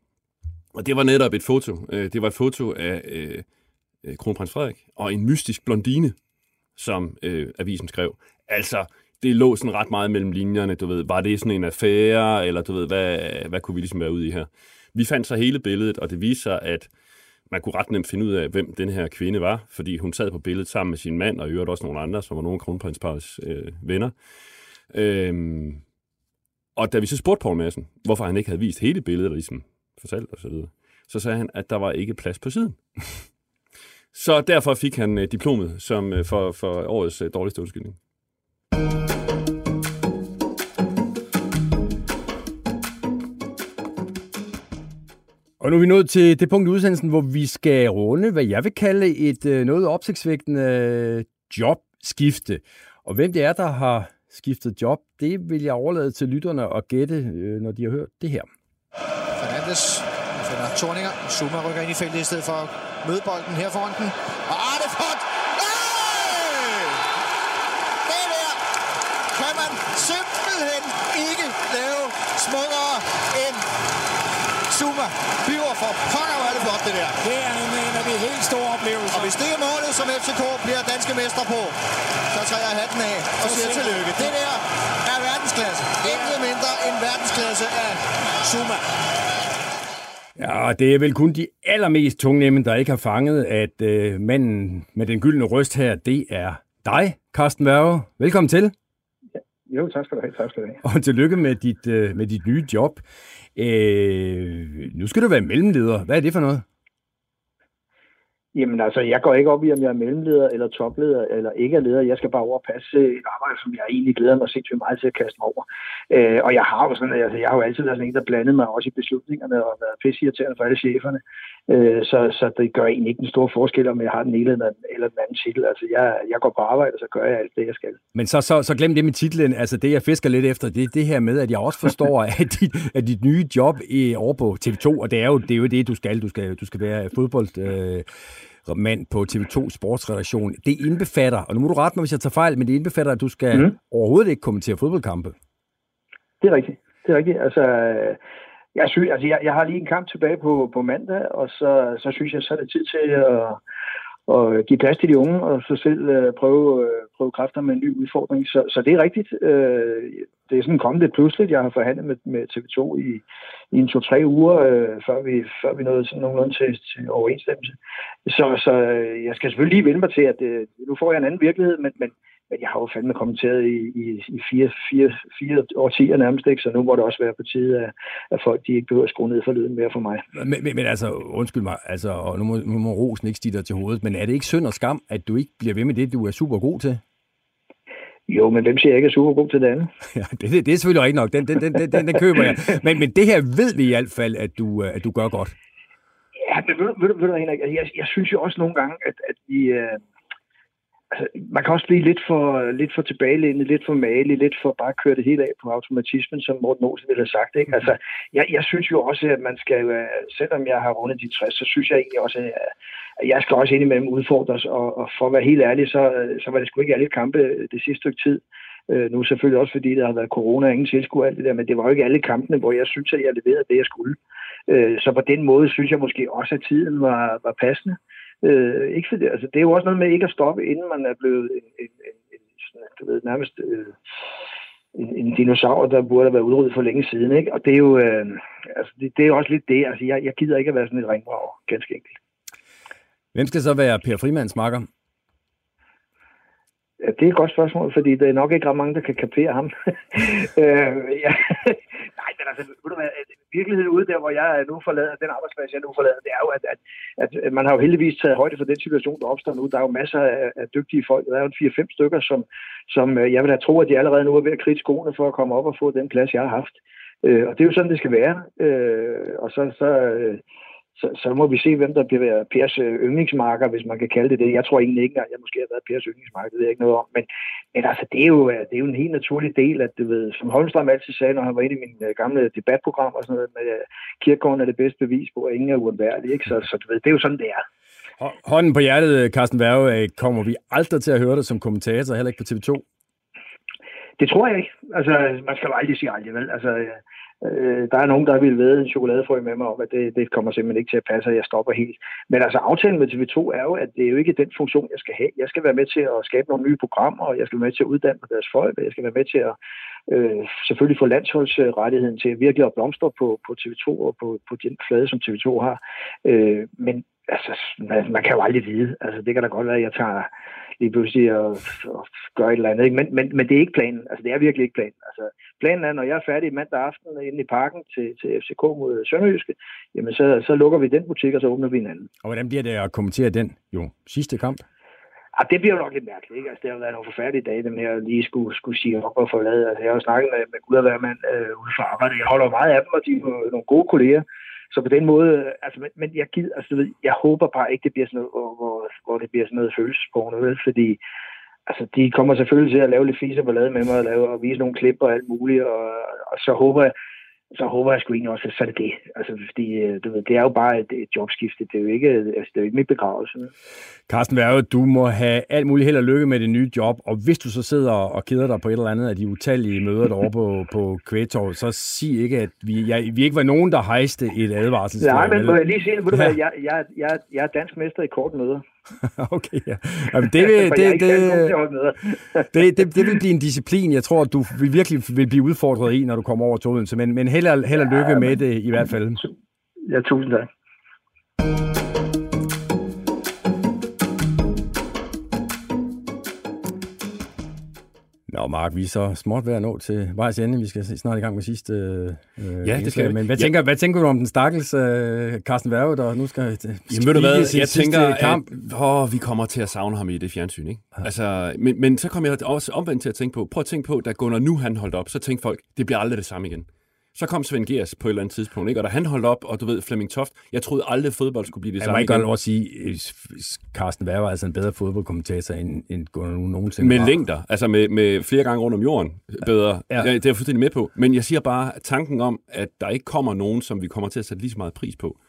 Og det var netop et foto. Øh, det var et foto af øh, øh, kronprins Frederik og en mystisk blondine, som øh, avisen skrev. Altså, det lå sådan ret meget mellem linjerne, du ved. Var det sådan en affære, eller du ved, hvad, hvad kunne vi ligesom være ude i her? Vi fandt så hele billedet, og det viser sig, at man kunne ret nemt finde ud af, hvem den her kvinde var, fordi hun sad på billedet sammen med sin mand, og i øvrigt også nogle andre, som var nogle af kronprinsparets øh, venner. Øhm, og da vi så spurgte Poul Madsen, hvorfor han ikke havde vist hele billedet, og ligesom fortalt og så videre, så sagde han, at der var ikke plads på siden. så derfor fik han øh, diplomet som, øh, for, for årets øh, dårligste undskyldning. Og nu er vi nået til det punkt i udsendelsen, hvor vi skal runde, hvad jeg vil kalde et øh, noget opsigtsvægtende øh, jobskifte. Og hvem det er, der har skiftet job, det vil jeg overlade til lytterne at gætte, øh, når de har hørt det her. Fernandes finder Torninger. Zuma rykker ind i feltet i stedet for at møde bolden her foran den. Og Arnefort! Hey! Det der kan man simpelthen ikke lave smukkere end Zuma biver for pokker, hvor er det flot, det der. Det er en, en af de helt store oplevelser. Og hvis det er målet, som FCK bliver danske mestre på, så tager jeg hatten af og siger tillykke. Det der er verdensklasse. Intet mindre end verdensklasse af Zuma. Ja, det er vel kun de allermest tungnemme, der ikke har fanget, at øh, manden med den gyldne røst her, det er dig, Carsten Værge. Velkommen til. Jo, tak skal du have. Tak skal du have. Og tillykke med dit, øh, med dit nye job. Øh, nu skal du være mellemleder. Hvad er det for noget? Jamen altså, jeg går ikke op i, om jeg er mellemleder eller topleder eller ikke er leder. Jeg skal bare over passe et arbejde, som jeg egentlig glæder mig sindssygt meget til at kaste mig over. Øh, og jeg har jo sådan, altså, jeg har jo altid været sådan en, der blandede mig også i beslutningerne og været pissirriterende for alle cheferne. Øh, så, så det gør egentlig ikke en stor forskel, om jeg har den ene eller, eller den anden titel. Altså, jeg, jeg går på arbejde, og så gør jeg alt det, jeg skal. Men så, så, så glem det med titlen. Altså, det jeg fisker lidt efter, det er det her med, at jeg også forstår, at, dit, at dit nye job er over på TV2, og det er jo det, er jo det du skal. Du skal, du skal være fodbold... Øh, mand på TV2 Sportsredaktion. Det indbefatter, og nu må du rette mig, hvis jeg tager fejl, men det indbefatter, at du skal mm. overhovedet ikke kommentere fodboldkampe. Det er rigtigt. Det er rigtigt. Altså, jeg, synes, altså jeg, jeg har lige en kamp tilbage på, på mandag, og så, så synes jeg, så er det tid til at, og øh, give plads til de unge, og så selv øh, prøve, øh, prøve kræfter med en ny udfordring. Så, så det er rigtigt. Øh, det er sådan kommet lidt pludseligt. Jeg har forhandlet med, med TV2 i, i en to-tre uger, øh, før, vi, før vi nåede sådan nogenlunde til, til overensstemmelse. Så, så øh, jeg skal selvfølgelig lige vende mig til, at øh, nu får jeg en anden virkelighed, men, men men jeg har jo fandme kommenteret i, i, i fire, fire, fire årtier nærmest, ikke? så nu må det også være på tide, at, at folk de ikke behøver at skrue ned for lyden mere for mig. Men, men, men altså, undskyld mig, altså, og nu må, nu må rosen ikke stige dig til hovedet, men er det ikke synd og skam, at du ikke bliver ved med det, du er super god til? Jo, men hvem siger ikke er super god til det andet? Ja, det, det, det er selvfølgelig ikke nok. Den, den, den, den, den køber jeg. Men, men det her ved vi i hvert fald, at du, at du gør godt. Ja, men ved, ved, ved du, Henrik, jeg, jeg synes jo også nogle gange, at, at vi... Øh, altså, man kan også blive lidt for, lidt for tilbagelænet, lidt for malig, lidt for bare køre det hele af på automatismen, som Morten Olsen ville have sagt. Ikke? Altså, jeg, jeg synes jo også, at man skal, selvom jeg har rundet de 60, så synes jeg egentlig også, at jeg skal også indimellem udfordres, og, og for at være helt ærlig, så, så var det sgu ikke alle kampe det sidste stykke tid. Øh, nu selvfølgelig også, fordi der har været corona og ingen tilskuer alt det der, men det var jo ikke alle kampene, hvor jeg synes, at jeg leverede det, jeg skulle. Øh, så på den måde synes jeg måske også, at tiden var, var passende. Øh, ikke fordi, altså, det er jo også noget med ikke at stoppe, inden man er blevet en, en, en, en sådan, du ved, nærmest øh, en, en dinosaur, der burde have været udryddet for længe siden. Ikke? Og det er jo øh, altså, det, det er også lidt det. Altså, jeg, jeg gider ikke at være sådan et ringbrag, ganske enkelt. Hvem skal så være Per Frimands makker? Ja, det er et godt spørgsmål, fordi der er nok ikke ret mange, der kan kapere ham. øh, ja. Nej, men altså, ved du hvad, virkeligheden ude der, hvor jeg nu forlader, den arbejdsplads, jeg nu forlader, det er jo, at, at, at man har jo heldigvis taget højde for den situation, der opstår nu. Der er jo masser af, af dygtige folk. Der er jo 4-5 stykker, som, som øh, jeg vil da tro, at de allerede nu er ved at kridte skoene for at komme op og få den plads, jeg har haft. Øh, og det er jo sådan, det skal være. Øh, og så, så, øh, så, så må vi se, hvem der bliver Pers øh, yndlingsmarker, hvis man kan kalde det det. Jeg tror egentlig ikke engang, jeg måske har været Pers yndlingsmarker, det ved jeg ikke noget om. Men, men altså, det er, jo, øh, det er jo en helt naturlig del, at du ved, som Holmstrøm altid sagde, når han var inde i min øh, gamle debatprogram og sådan noget, med Kirkegaard er det bedste bevis på, at ingen er uundværlig. Ikke? Så, så du ved, det er jo sådan, det er. Hånden på hjertet, Carsten Værge, kommer vi aldrig til at høre dig som kommentator, heller ikke på TV2? Det tror jeg ikke. Altså, man skal jo aldrig sige aldrig, vel? Altså, Øh, der er nogen, der vil vide en chokoladefrø med mig om, at det, det kommer simpelthen ikke til at passe, og jeg stopper helt. Men altså aftalen med TV2 er jo, at det er jo ikke den funktion, jeg skal have. Jeg skal være med til at skabe nogle nye programmer, og jeg skal være med til at uddanne deres folk, og jeg skal være med til at øh, selvfølgelig få landsholdsrettigheden til at virkelig at blomstre på, på TV2 og på, på den flade, som TV2 har. Øh, men altså, man, man kan jo aldrig vide. Altså, det kan da godt være, at jeg tager lige pludselig at, at gøre et eller andet. Ikke? Men, men, men det er ikke planen. Altså, det er virkelig ikke planen. Altså, planen er, når jeg er færdig mandag aften inde i parken til, til FCK mod Sønderjyske, jamen så, så lukker vi den butik, og så åbner vi en anden. Og hvordan bliver det at kommentere den jo sidste kamp? Ja, det bliver jo nok lidt mærkeligt. Ikke? Altså, det har været nogle forfærdelige dage, dem her lige skulle, skulle sige op og forlade. Altså, jeg har jo snakket med, med Gud og Værmand øh, ude fra arbejde. Jeg holder meget af dem, og de er nogle gode kolleger. Så på den måde, øh, altså, men, men jeg gider, altså, ved, jeg håber bare ikke, det bliver sådan noget, hvor, hvor, hvor det bliver sådan noget følelsesprogende, fordi altså, de kommer selvfølgelig til at lave lidt fiser ballade med mig og, lave, og vise nogle klip og alt muligt, og, og så håber jeg, så håber jeg sgu egentlig også, at så er det det. Altså, fordi øh, du ved, det er jo bare et, et jobskifte. Det er jo ikke, altså, det er jo ikke mit begravelse. Carsten Værge, du må have alt muligt held og lykke med det nye job, og hvis du så sidder og keder dig på et eller andet af de utallige møder derovre på, på Kvægtorv, så sig ikke, at vi, jeg, vi ikke var nogen, der hejste et advarsel. Nej, men må jeg lige sige, ved du ja. hvad, jeg, jeg, jeg, jeg er dansk mester i kortmøder. okay, ja. Jamen, det, vil, det, det, det, det, det vil blive en disciplin, jeg tror, du vil virkelig vil blive udfordret i, når du kommer over til Odense. Men, men held og, held og lykke ja, med det i hvert fald. Ja, tusind tak. Nå, Mark, vi er så småt ved at nå til vejs ende. Vi skal snart i gang med sidste øh, Ja, det skal vi. Men hvad, ja. tænker, hvad tænker du om den stakkels øh, Carsten Værge, der nu skal Jamen ved du hvad, jeg tænker, kamp? at åh, vi kommer til at savne ham i det fjernsyn. Ikke? Ja. Altså, men, men så kom jeg også omvendt til at tænke på, prøv at tænke på, da Gunnar nu han holdt op, så tænkte folk, det bliver aldrig det samme igen. Så kom Svend Gers på et eller andet tidspunkt, ikke? og da han holdt op, og du ved, Flemming Toft, jeg troede aldrig, at fodbold skulle blive det samme. Jeg må ikke godt sige, Carsten Værge er altså en bedre fodboldkommentator, end, end Gunnar nu nogensinde Med længder, altså med, med flere gange rundt om jorden, bedre. Ja. Ja, det er jeg fuldstændig med på. Men jeg siger bare, tanken om, at der ikke kommer nogen, som vi kommer til at sætte lige så meget pris på,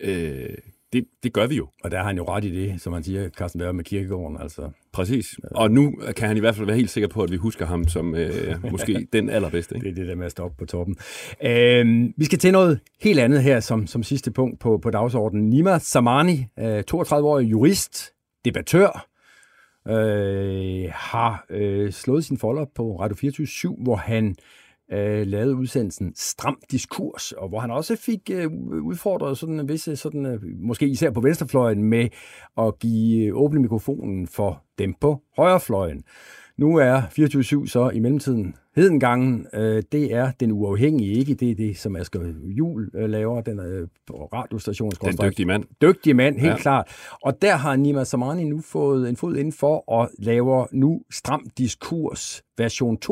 øh, det, det gør vi jo. Og der har han jo ret i det, som han siger, Carsten Værre med kirkegården. Altså. Præcis. Og nu kan han i hvert fald være helt sikker på, at vi husker ham som øh, måske den allerbedste. Ikke? Det er det der med at stoppe på toppen. Øh, vi skal til noget helt andet her, som, som sidste punkt på, på dagsordenen. Nima Samani, øh, 32-årig jurist, debattør, øh, har øh, slået sin folder på Radio 24 hvor han øh, lavede udsendelsen Stram Diskurs, og hvor han også fik øh, udfordret sådan en visse, øh, sådan, øh, måske især på venstrefløjen, med at give øh, åbne mikrofonen for dem på højrefløjen. Nu er 24-7 så i mellemtiden hedengangen. Øh, det er den uafhængige, ikke det er det, som Asger Jul øh, laver, den øh, radiostation. Den dygtige mand. Dygtige mand, helt ja. klart. Og der har Nima Samani nu fået en fod indenfor og laver nu Stram Diskurs version 2.0.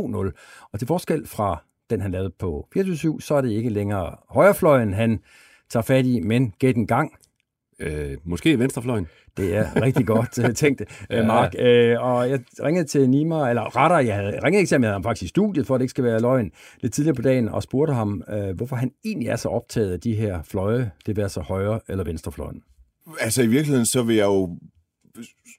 Og til forskel fra den, han lavede på 24 så er det ikke længere højrefløjen, han tager fat i, men gæt en gang. Øh, måske venstrefløjen. Det er rigtig godt øh, tænkt, ja. Mark. Øh, og jeg ringede til Nima, eller retter, jeg havde ringet ikke til ham, jeg havde ham faktisk i studiet, for at det ikke skal være løgn, lidt tidligere på dagen, og spurgte ham, øh, hvorfor han egentlig er så optaget af de her fløje, det vil så højre- eller venstrefløjen. Altså i virkeligheden, så vil jeg jo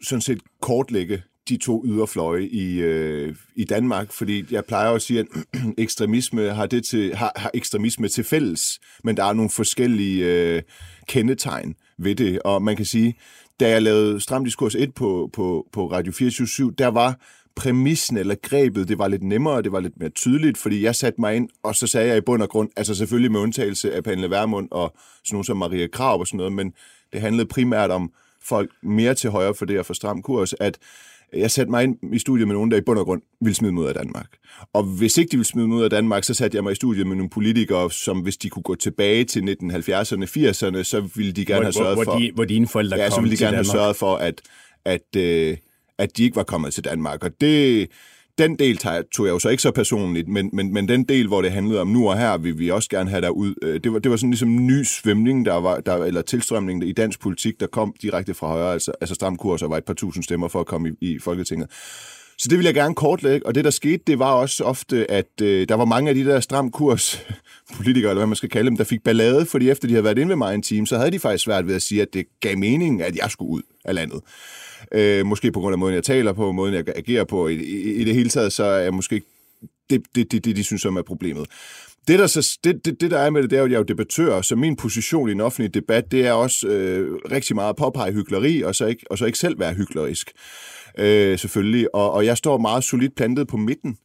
sådan set kortlægge de to yderfløje i, øh, i Danmark, fordi jeg plejer at sige, at ekstremisme har, det til, har, har ekstremisme til fælles, men der er nogle forskellige øh, kendetegn ved det, og man kan sige, da jeg lavede Stram Diskurs 1 på, på, på Radio 24 der var præmissen eller grebet, det var lidt nemmere, det var lidt mere tydeligt, fordi jeg satte mig ind, og så sagde jeg i bund og grund, altså selvfølgelig med undtagelse af Pernille Vermund og sådan nogen som Maria Krav og sådan noget, men det handlede primært om folk mere til højre for det at få stram kurs, at jeg satte mig ind i studiet med nogen, der i bund og grund ville smide mod af Danmark. Og hvis ikke de ville smide mod af Danmark, så satte jeg mig i studiet med nogle politikere, som hvis de kunne gå tilbage til 1970'erne, 80'erne, så ville de gerne Hvor- have sørget hvor- for... hvor de- hvor dine forældre ja, så kom ville de gerne have Danmark. sørget for, at, at, øh, at de ikke var kommet til Danmark. Og det, den del tog jeg jo så ikke så personligt, men, men, men den del, hvor det handlede om nu og her, vil vi også gerne have der ud. Øh, det var, det var sådan ligesom en ny svømning, der var, der, eller tilstrømning der, i dansk politik, der kom direkte fra højre, altså, altså stram kurs og var et par tusind stemmer for at komme i, i Folketinget. Så det vil jeg gerne kortlægge, og det der skete, det var også ofte, at øh, der var mange af de der stram kurs politikere, eller hvad man skal kalde dem, der fik ballade, fordi efter de havde været inde ved mig en time, så havde de faktisk svært ved at sige, at det gav mening, at jeg skulle ud af landet. Øh, måske på grund af måden, jeg taler på, måden, jeg agerer på. I, i, i det hele taget, så er jeg måske ikke det, det, det, det, de synes, som er problemet. Det der, så, det, det, det, der er med det, det er jo, at jeg er jo debattør, så min position i en offentlig debat, det er også øh, rigtig meget at påpege hykleri, og så ikke, og så ikke selv være hyklerisk. Øh, selvfølgelig. Og, og jeg står meget solidt plantet på midten.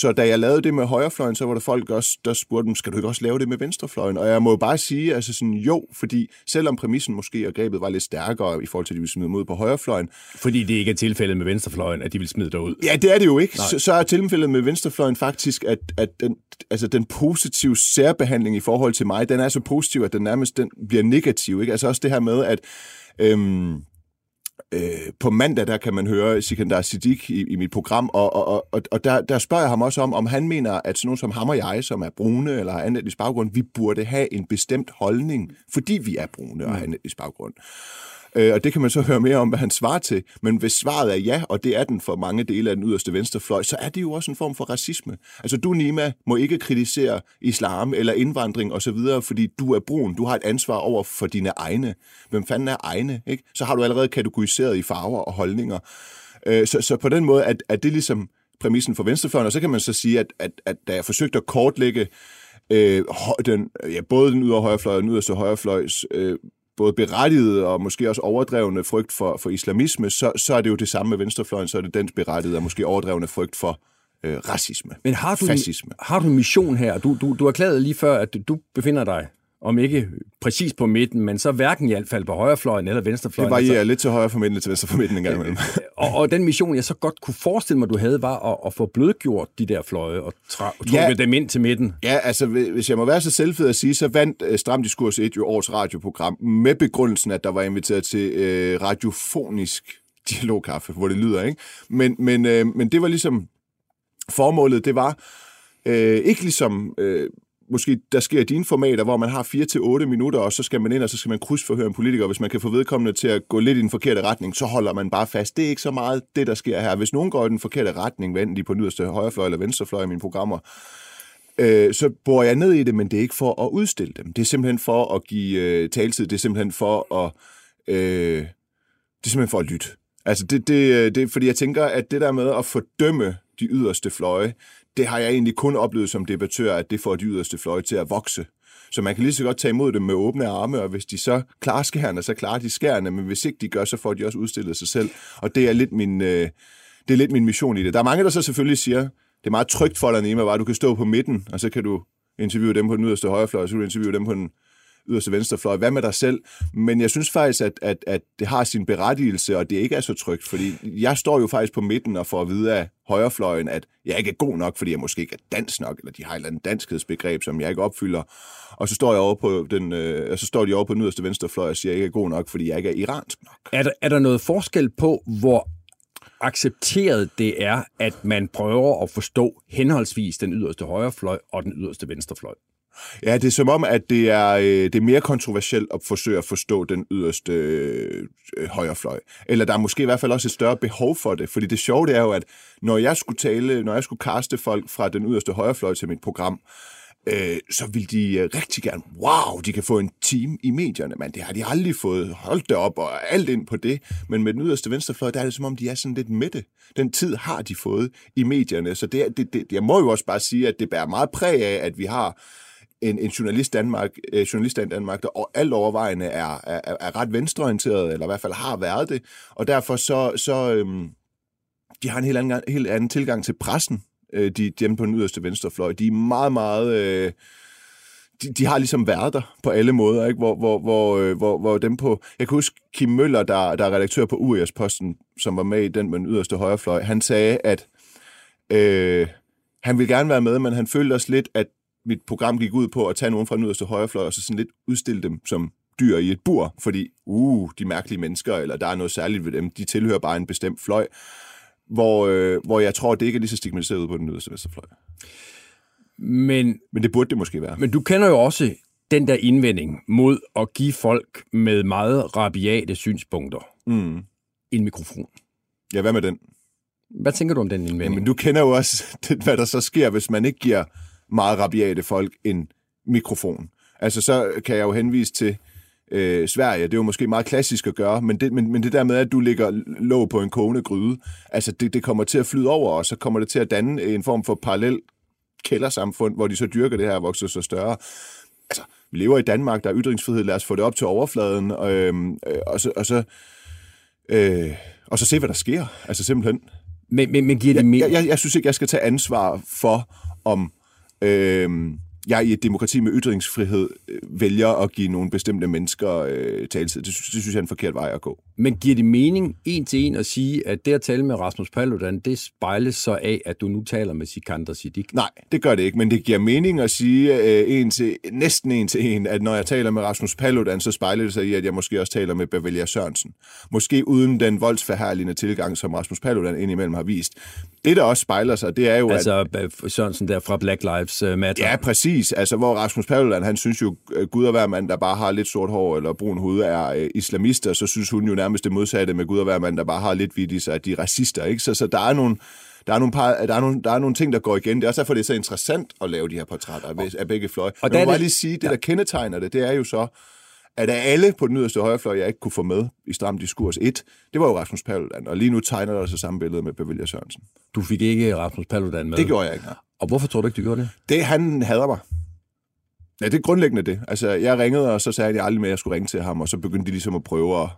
Så da jeg lavede det med højrefløjen, så var der folk også, der spurgte dem, skal du ikke også lave det med venstrefløjen? Og jeg må jo bare sige, altså sådan, jo, fordi selvom præmissen måske og grebet var lidt stærkere i forhold til, at de ville smide mod på højrefløjen, Fordi det ikke er tilfældet med venstrefløjen, at de vil smide dig ud. Ja, det er det jo ikke. Nej. Så, så er tilfældet med venstrefløjen faktisk, at, at den, altså den positive særbehandling i forhold til mig, den er så positiv, at den nærmest den bliver negativ. Ikke? Altså også det her med, at øhm, øh, på mandag, der kan man høre Sikandar Siddiq i, i mit program, og, og, og, og der, der spørger jeg ham også om, om han mener, at sådan nogen som ham og jeg, som er brune eller har anden etnisk baggrund, vi burde have en bestemt holdning, fordi vi er brune og har anden etnisk baggrund. Øh, og det kan man så høre mere om, hvad han svarer til. Men hvis svaret er ja, og det er den for mange dele af den yderste venstrefløj, så er det jo også en form for racisme. Altså du, Nima, må ikke kritisere islam eller indvandring osv., fordi du er brun. Du har et ansvar over for dine egne. Hvem fanden er egne? Ikke? Så har du allerede kategoriseret i farver og holdninger. Øh, så, så på den måde er, er det ligesom præmissen for venstrefløjen, og så kan man så sige, at, at, at da jeg forsøgte at kortlægge øh, den, ja, både den ydre højrefløj og den yderste højrefløjs øh, både berettigede og måske også overdrevne frygt for, for islamisme, så, så er det jo det samme med venstrefløjen, så er det dens berettigede og måske overdrevne frygt for øh, racisme, Men har du, fascisme. Har du en mission her? Du, du, du erklærede lige før, at du befinder dig, om ikke præcis på midten, men så hverken i hvert fald på højrefløjen eller Det venstrefløjen. varierer altså, lidt til højre for midten til venstre for midten en gang imellem. og, og den mission, jeg så godt kunne forestille mig, du havde, var at, at få blødgjort de der fløje og trukket Ja. dem ind til midten. Ja, altså hvis jeg må være så selvfed at sige, så vandt øh, Stram Diskurs 1 jo årets radioprogram med begrundelsen, at der var inviteret til øh, radiofonisk dialogkaffe, hvor det lyder, ikke? Men, men, øh, men det var ligesom formålet, det var øh, ikke ligesom øh, måske der sker i dine formater, hvor man har 4 til otte minutter, og så skal man ind, og så skal man krydsforhøre en politiker. Hvis man kan få vedkommende til at gå lidt i den forkerte retning, så holder man bare fast. Det er ikke så meget det, der sker her. Hvis nogen går i den forkerte retning, hvad enten de på den yderste højrefløj eller venstrefløj i mine programmer, øh, så bor jeg ned i det, men det er ikke for at udstille dem. Det er simpelthen for at give øh, taltid. Det er simpelthen for at... Øh, det er simpelthen for at lytte. Altså, det, det, øh, det, fordi jeg tænker, at det der med at fordømme de yderste fløje, det har jeg egentlig kun oplevet som debattør, at det får de yderste fløje til at vokse. Så man kan lige så godt tage imod dem med åbne arme, og hvis de så klarer skærene, så klarer de skærene, men hvis ikke de gør, så får de også udstillet sig selv. Og det er lidt min, øh, det er lidt min mission i det. Der er mange, der så selvfølgelig siger, det er meget trygt for dig, Nima, bare du kan stå på midten, og så kan du interviewe dem på den yderste højrefløj, og så kan du interviewe dem på den yderste venstrefløj. Hvad med dig selv? Men jeg synes faktisk, at, at, at det har sin berettigelse, og det ikke er så trygt, fordi jeg står jo faktisk på midten og får at vide af højrefløjen, at jeg ikke er god nok, fordi jeg måske ikke er dansk nok, eller de har et eller andet danskhedsbegreb, som jeg ikke opfylder. Og så står jeg over på den, øh, og så står de over på den yderste venstrefløj og siger, at jeg ikke er god nok, fordi jeg ikke er iransk nok. Er der, er der noget forskel på, hvor accepteret det er, at man prøver at forstå henholdsvis den yderste højrefløj og den yderste venstrefløj? Ja, det er som om, at det er, øh, det er mere kontroversielt at forsøge at forstå den yderste øh, højrefløj. Eller der er måske i hvert fald også et større behov for det. Fordi det sjove det er jo, at når jeg skulle tale, når jeg skulle kaste folk fra den yderste højrefløj til mit program, øh, så vil de øh, rigtig gerne, wow, de kan få en team i medierne, men det har de aldrig fået. holdt det op og alt ind på det. Men med den yderste venstrefløj, der er det som om, de er sådan lidt mætte. Den tid har de fået i medierne. Så det, det, det, jeg må jo også bare sige, at det bærer meget præg af, at vi har en, en journalist, Danmark, øh, journalist i Danmark, der o- alt overvejende er, er, er ret venstreorienteret, eller i hvert fald har været det, og derfor så, så, øhm, de har en helt anden, helt anden tilgang til pressen, øh, de, dem på den yderste venstrefløj. De er meget, meget... Øh, de, de har ligesom været der på alle måder, ikke? Hvor, hvor, hvor, øh, hvor, hvor dem på... Jeg kan huske Kim Møller, der, der er redaktør på Urias-posten, som var med i den med den yderste højrefløj, han sagde, at øh, han ville gerne være med, men han følte også lidt, at mit program gik ud på at tage nogen fra den yderste højrefløj, og så sådan lidt udstille dem som dyr i et bur, fordi, uh, de mærkelige mennesker, eller der er noget særligt ved dem, de tilhører bare en bestemt fløj, hvor, øh, hvor jeg tror, det ikke er lige så stigmatiseret ud på den yderste venstrefløj. Men, men det burde det måske være. Men du kender jo også den der indvending mod at give folk med meget rabiate synspunkter mm. en mikrofon. Ja, hvad med den? Hvad tænker du om den indvending? Jamen, du kender jo også, hvad der så sker, hvis man ikke giver meget rabiate folk en mikrofon. Altså, så kan jeg jo henvise til øh, Sverige. Det er jo måske meget klassisk at gøre, men det, men, men det der med, at du ligger låg på en kogende gryde, altså det, det kommer til at flyde over, og så kommer det til at danne en form for parallel kældersamfund, hvor de så dyrker det her og vokser så større. Altså, vi lever i Danmark, der er ytringsfrihed, lad os få det op til overfladen, og, øh, og så, og så, øh, og så se, hvad der sker. Altså simpelthen. Men, men, men giver det mere... Jeg, jeg, jeg synes ikke, jeg skal tage ansvar for, om øh, jeg i et demokrati med ytringsfrihed øh, vælger at give nogle bestemte mennesker øh, taletid. Det, det synes jeg er en forkert vej at gå. Men giver det mening en til en at sige, at det at tale med Rasmus Paludan, det spejles så af, at du nu taler med Sikander Siddiq? Nej, det gør det ikke, men det giver mening at sige øh, en til, næsten en til en, at når jeg taler med Rasmus Paludan, så spejler det sig i, at jeg måske også taler med Bavalia Sørensen. Måske uden den voldsforherligende tilgang, som Rasmus Paludan indimellem har vist. Det, der også spejler sig, det er jo, altså, at... Altså Sørensen der fra Black Lives Matter? Ja, præcis. Altså, hvor Rasmus Paludan, han synes jo, Gud og hver mand, der bare har lidt sort hår eller brun hud, er øh, islamister, så synes hun jo nærmest det modsatte med Gud og hver mand, der bare har lidt vidt i sig, at de er racister. Ikke? Så, så der er nogle der er, nogle par, der, er nogle, der er nogle ting, der går igen. Det er også derfor, det er så interessant at lave de her portrætter af, af begge fløje. Og Men jeg må bare lige sige, det, der kendetegner det, det er jo så, at af alle på den yderste højrefløj, jeg ikke kunne få med i Stram Diskurs 1, det var jo Rasmus Paludan, og lige nu tegner der sig samme billede med Bevilla Sørensen. Du fik ikke Rasmus Paludan med? Det gjorde jeg ikke, nej. Og hvorfor tror du ikke, du gjorde det? Det, han hader mig. Ja, det er grundlæggende det. Altså, jeg ringede, og så sagde jeg aldrig mere, at jeg skulle ringe til ham, og så begyndte de ligesom at prøve at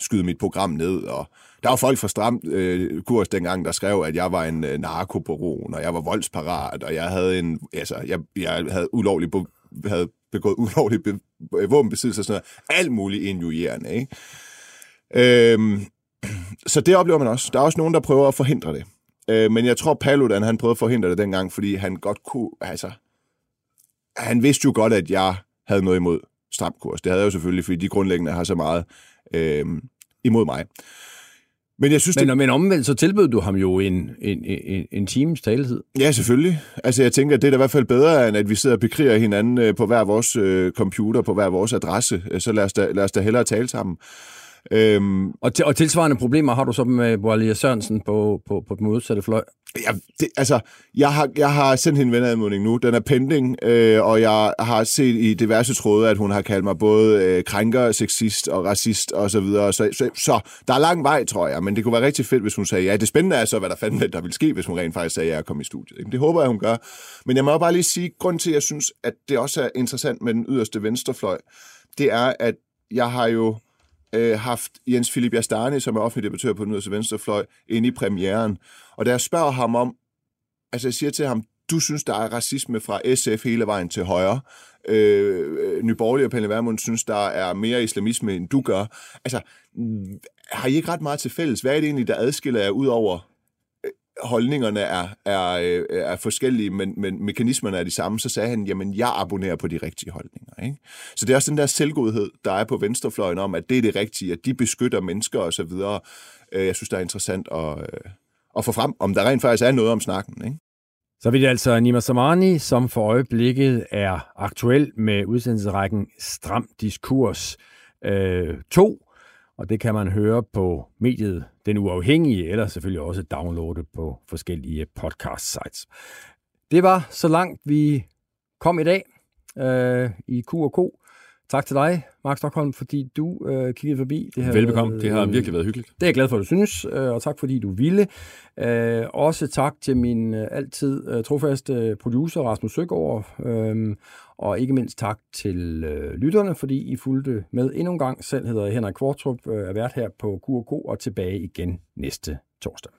skyde mit program ned, og der var folk fra Stram øh, Kurs dengang, der skrev, at jeg var en øh, narkobaron, og jeg var voldsparat, og jeg havde en, altså, jeg, jeg havde ulovlig havde begået ulovlig be, øh, våbenbesiddelse og sådan noget. Alt muligt injurierende, ikke? Øhm, så det oplever man også. Der er også nogen, der prøver at forhindre det. Øh, men jeg tror, Paludan, han prøvede at forhindre det dengang, fordi han godt kunne, altså, han vidste jo godt, at jeg havde noget imod stramkurs. Det havde jeg jo selvfølgelig, fordi de grundlæggende har så meget øh, imod mig. Men, jeg synes, men, det... men omvendt, så tilbød du ham jo en, en, en, en times taletid. Ja, selvfølgelig. Altså, jeg tænker, det er da i hvert fald bedre, end at vi sidder og bekriger hinanden øh, på hver vores øh, computer, på hver vores adresse. Så lad os da, lad os da hellere tale sammen. Øhm, og, til, og tilsvarende problemer har du så med Boalia Sørensen på, på, på den modsatte fløj? Ja, det, altså, jeg har, jeg har sendt hende en venadmodning nu. Den er pending, øh, og jeg har set i diverse tråde, at hun har kaldt mig både øh, krænker, sexist og racist og så videre. Så, så, så der er lang vej, tror jeg, men det kunne være rigtig fedt, hvis hun sagde ja. Det spændende er så, hvad der fanden der vil ske, hvis hun rent faktisk sagde ja at komme i studiet. Det håber jeg, hun gør. Men jeg må bare lige sige, grund til, at jeg synes, at det også er interessant med den yderste venstrefløj, det er, at jeg har jo øh, haft Jens Philip Jastani, som er offentlig debattør på den yderste venstrefløj, inde i premieren. Og da jeg spørger ham om, altså jeg siger til ham, du synes, der er racisme fra SF hele vejen til højre. Øh, Nyborgerlige og Pelle Vermund synes, der er mere islamisme, end du gør. Altså, har I ikke ret meget til fælles? Hvad er det egentlig, der adskiller jer ud over holdningerne er, er, øh, er forskellige, men, men mekanismerne er de samme, så sagde han, jamen jeg abonnerer på de rigtige holdninger. Ikke? Så det er også den der selvgodhed, der er på venstrefløjen om, at det er det rigtige, at de beskytter mennesker og så videre. Øh, jeg synes, det er interessant at, øh, at få frem, om der rent faktisk er noget om snakken. Ikke? Så vil det altså Nima Samani, som for øjeblikket er aktuel med udsendelsesrækken Stram Diskurs øh, 2, og det kan man høre på mediet den Uafhængige, eller selvfølgelig også downloade på forskellige podcast-sites. Det var så langt, vi kom i dag øh, i Q&K. Tak til dig, Mark Stockholm, fordi du øh, kiggede forbi. Det her, Velbekomme. Det har virkelig været hyggeligt. Det er jeg glad for, at du synes, øh, og tak fordi du ville. Øh, også tak til min øh, altid øh, trofaste producer, Rasmus Søgaard. Øh, og ikke mindst tak til øh, lytterne, fordi I fulgte med endnu en gang. Selv hedder Henrik Kvartrup, øh, er vært her på Q&K og tilbage igen næste torsdag.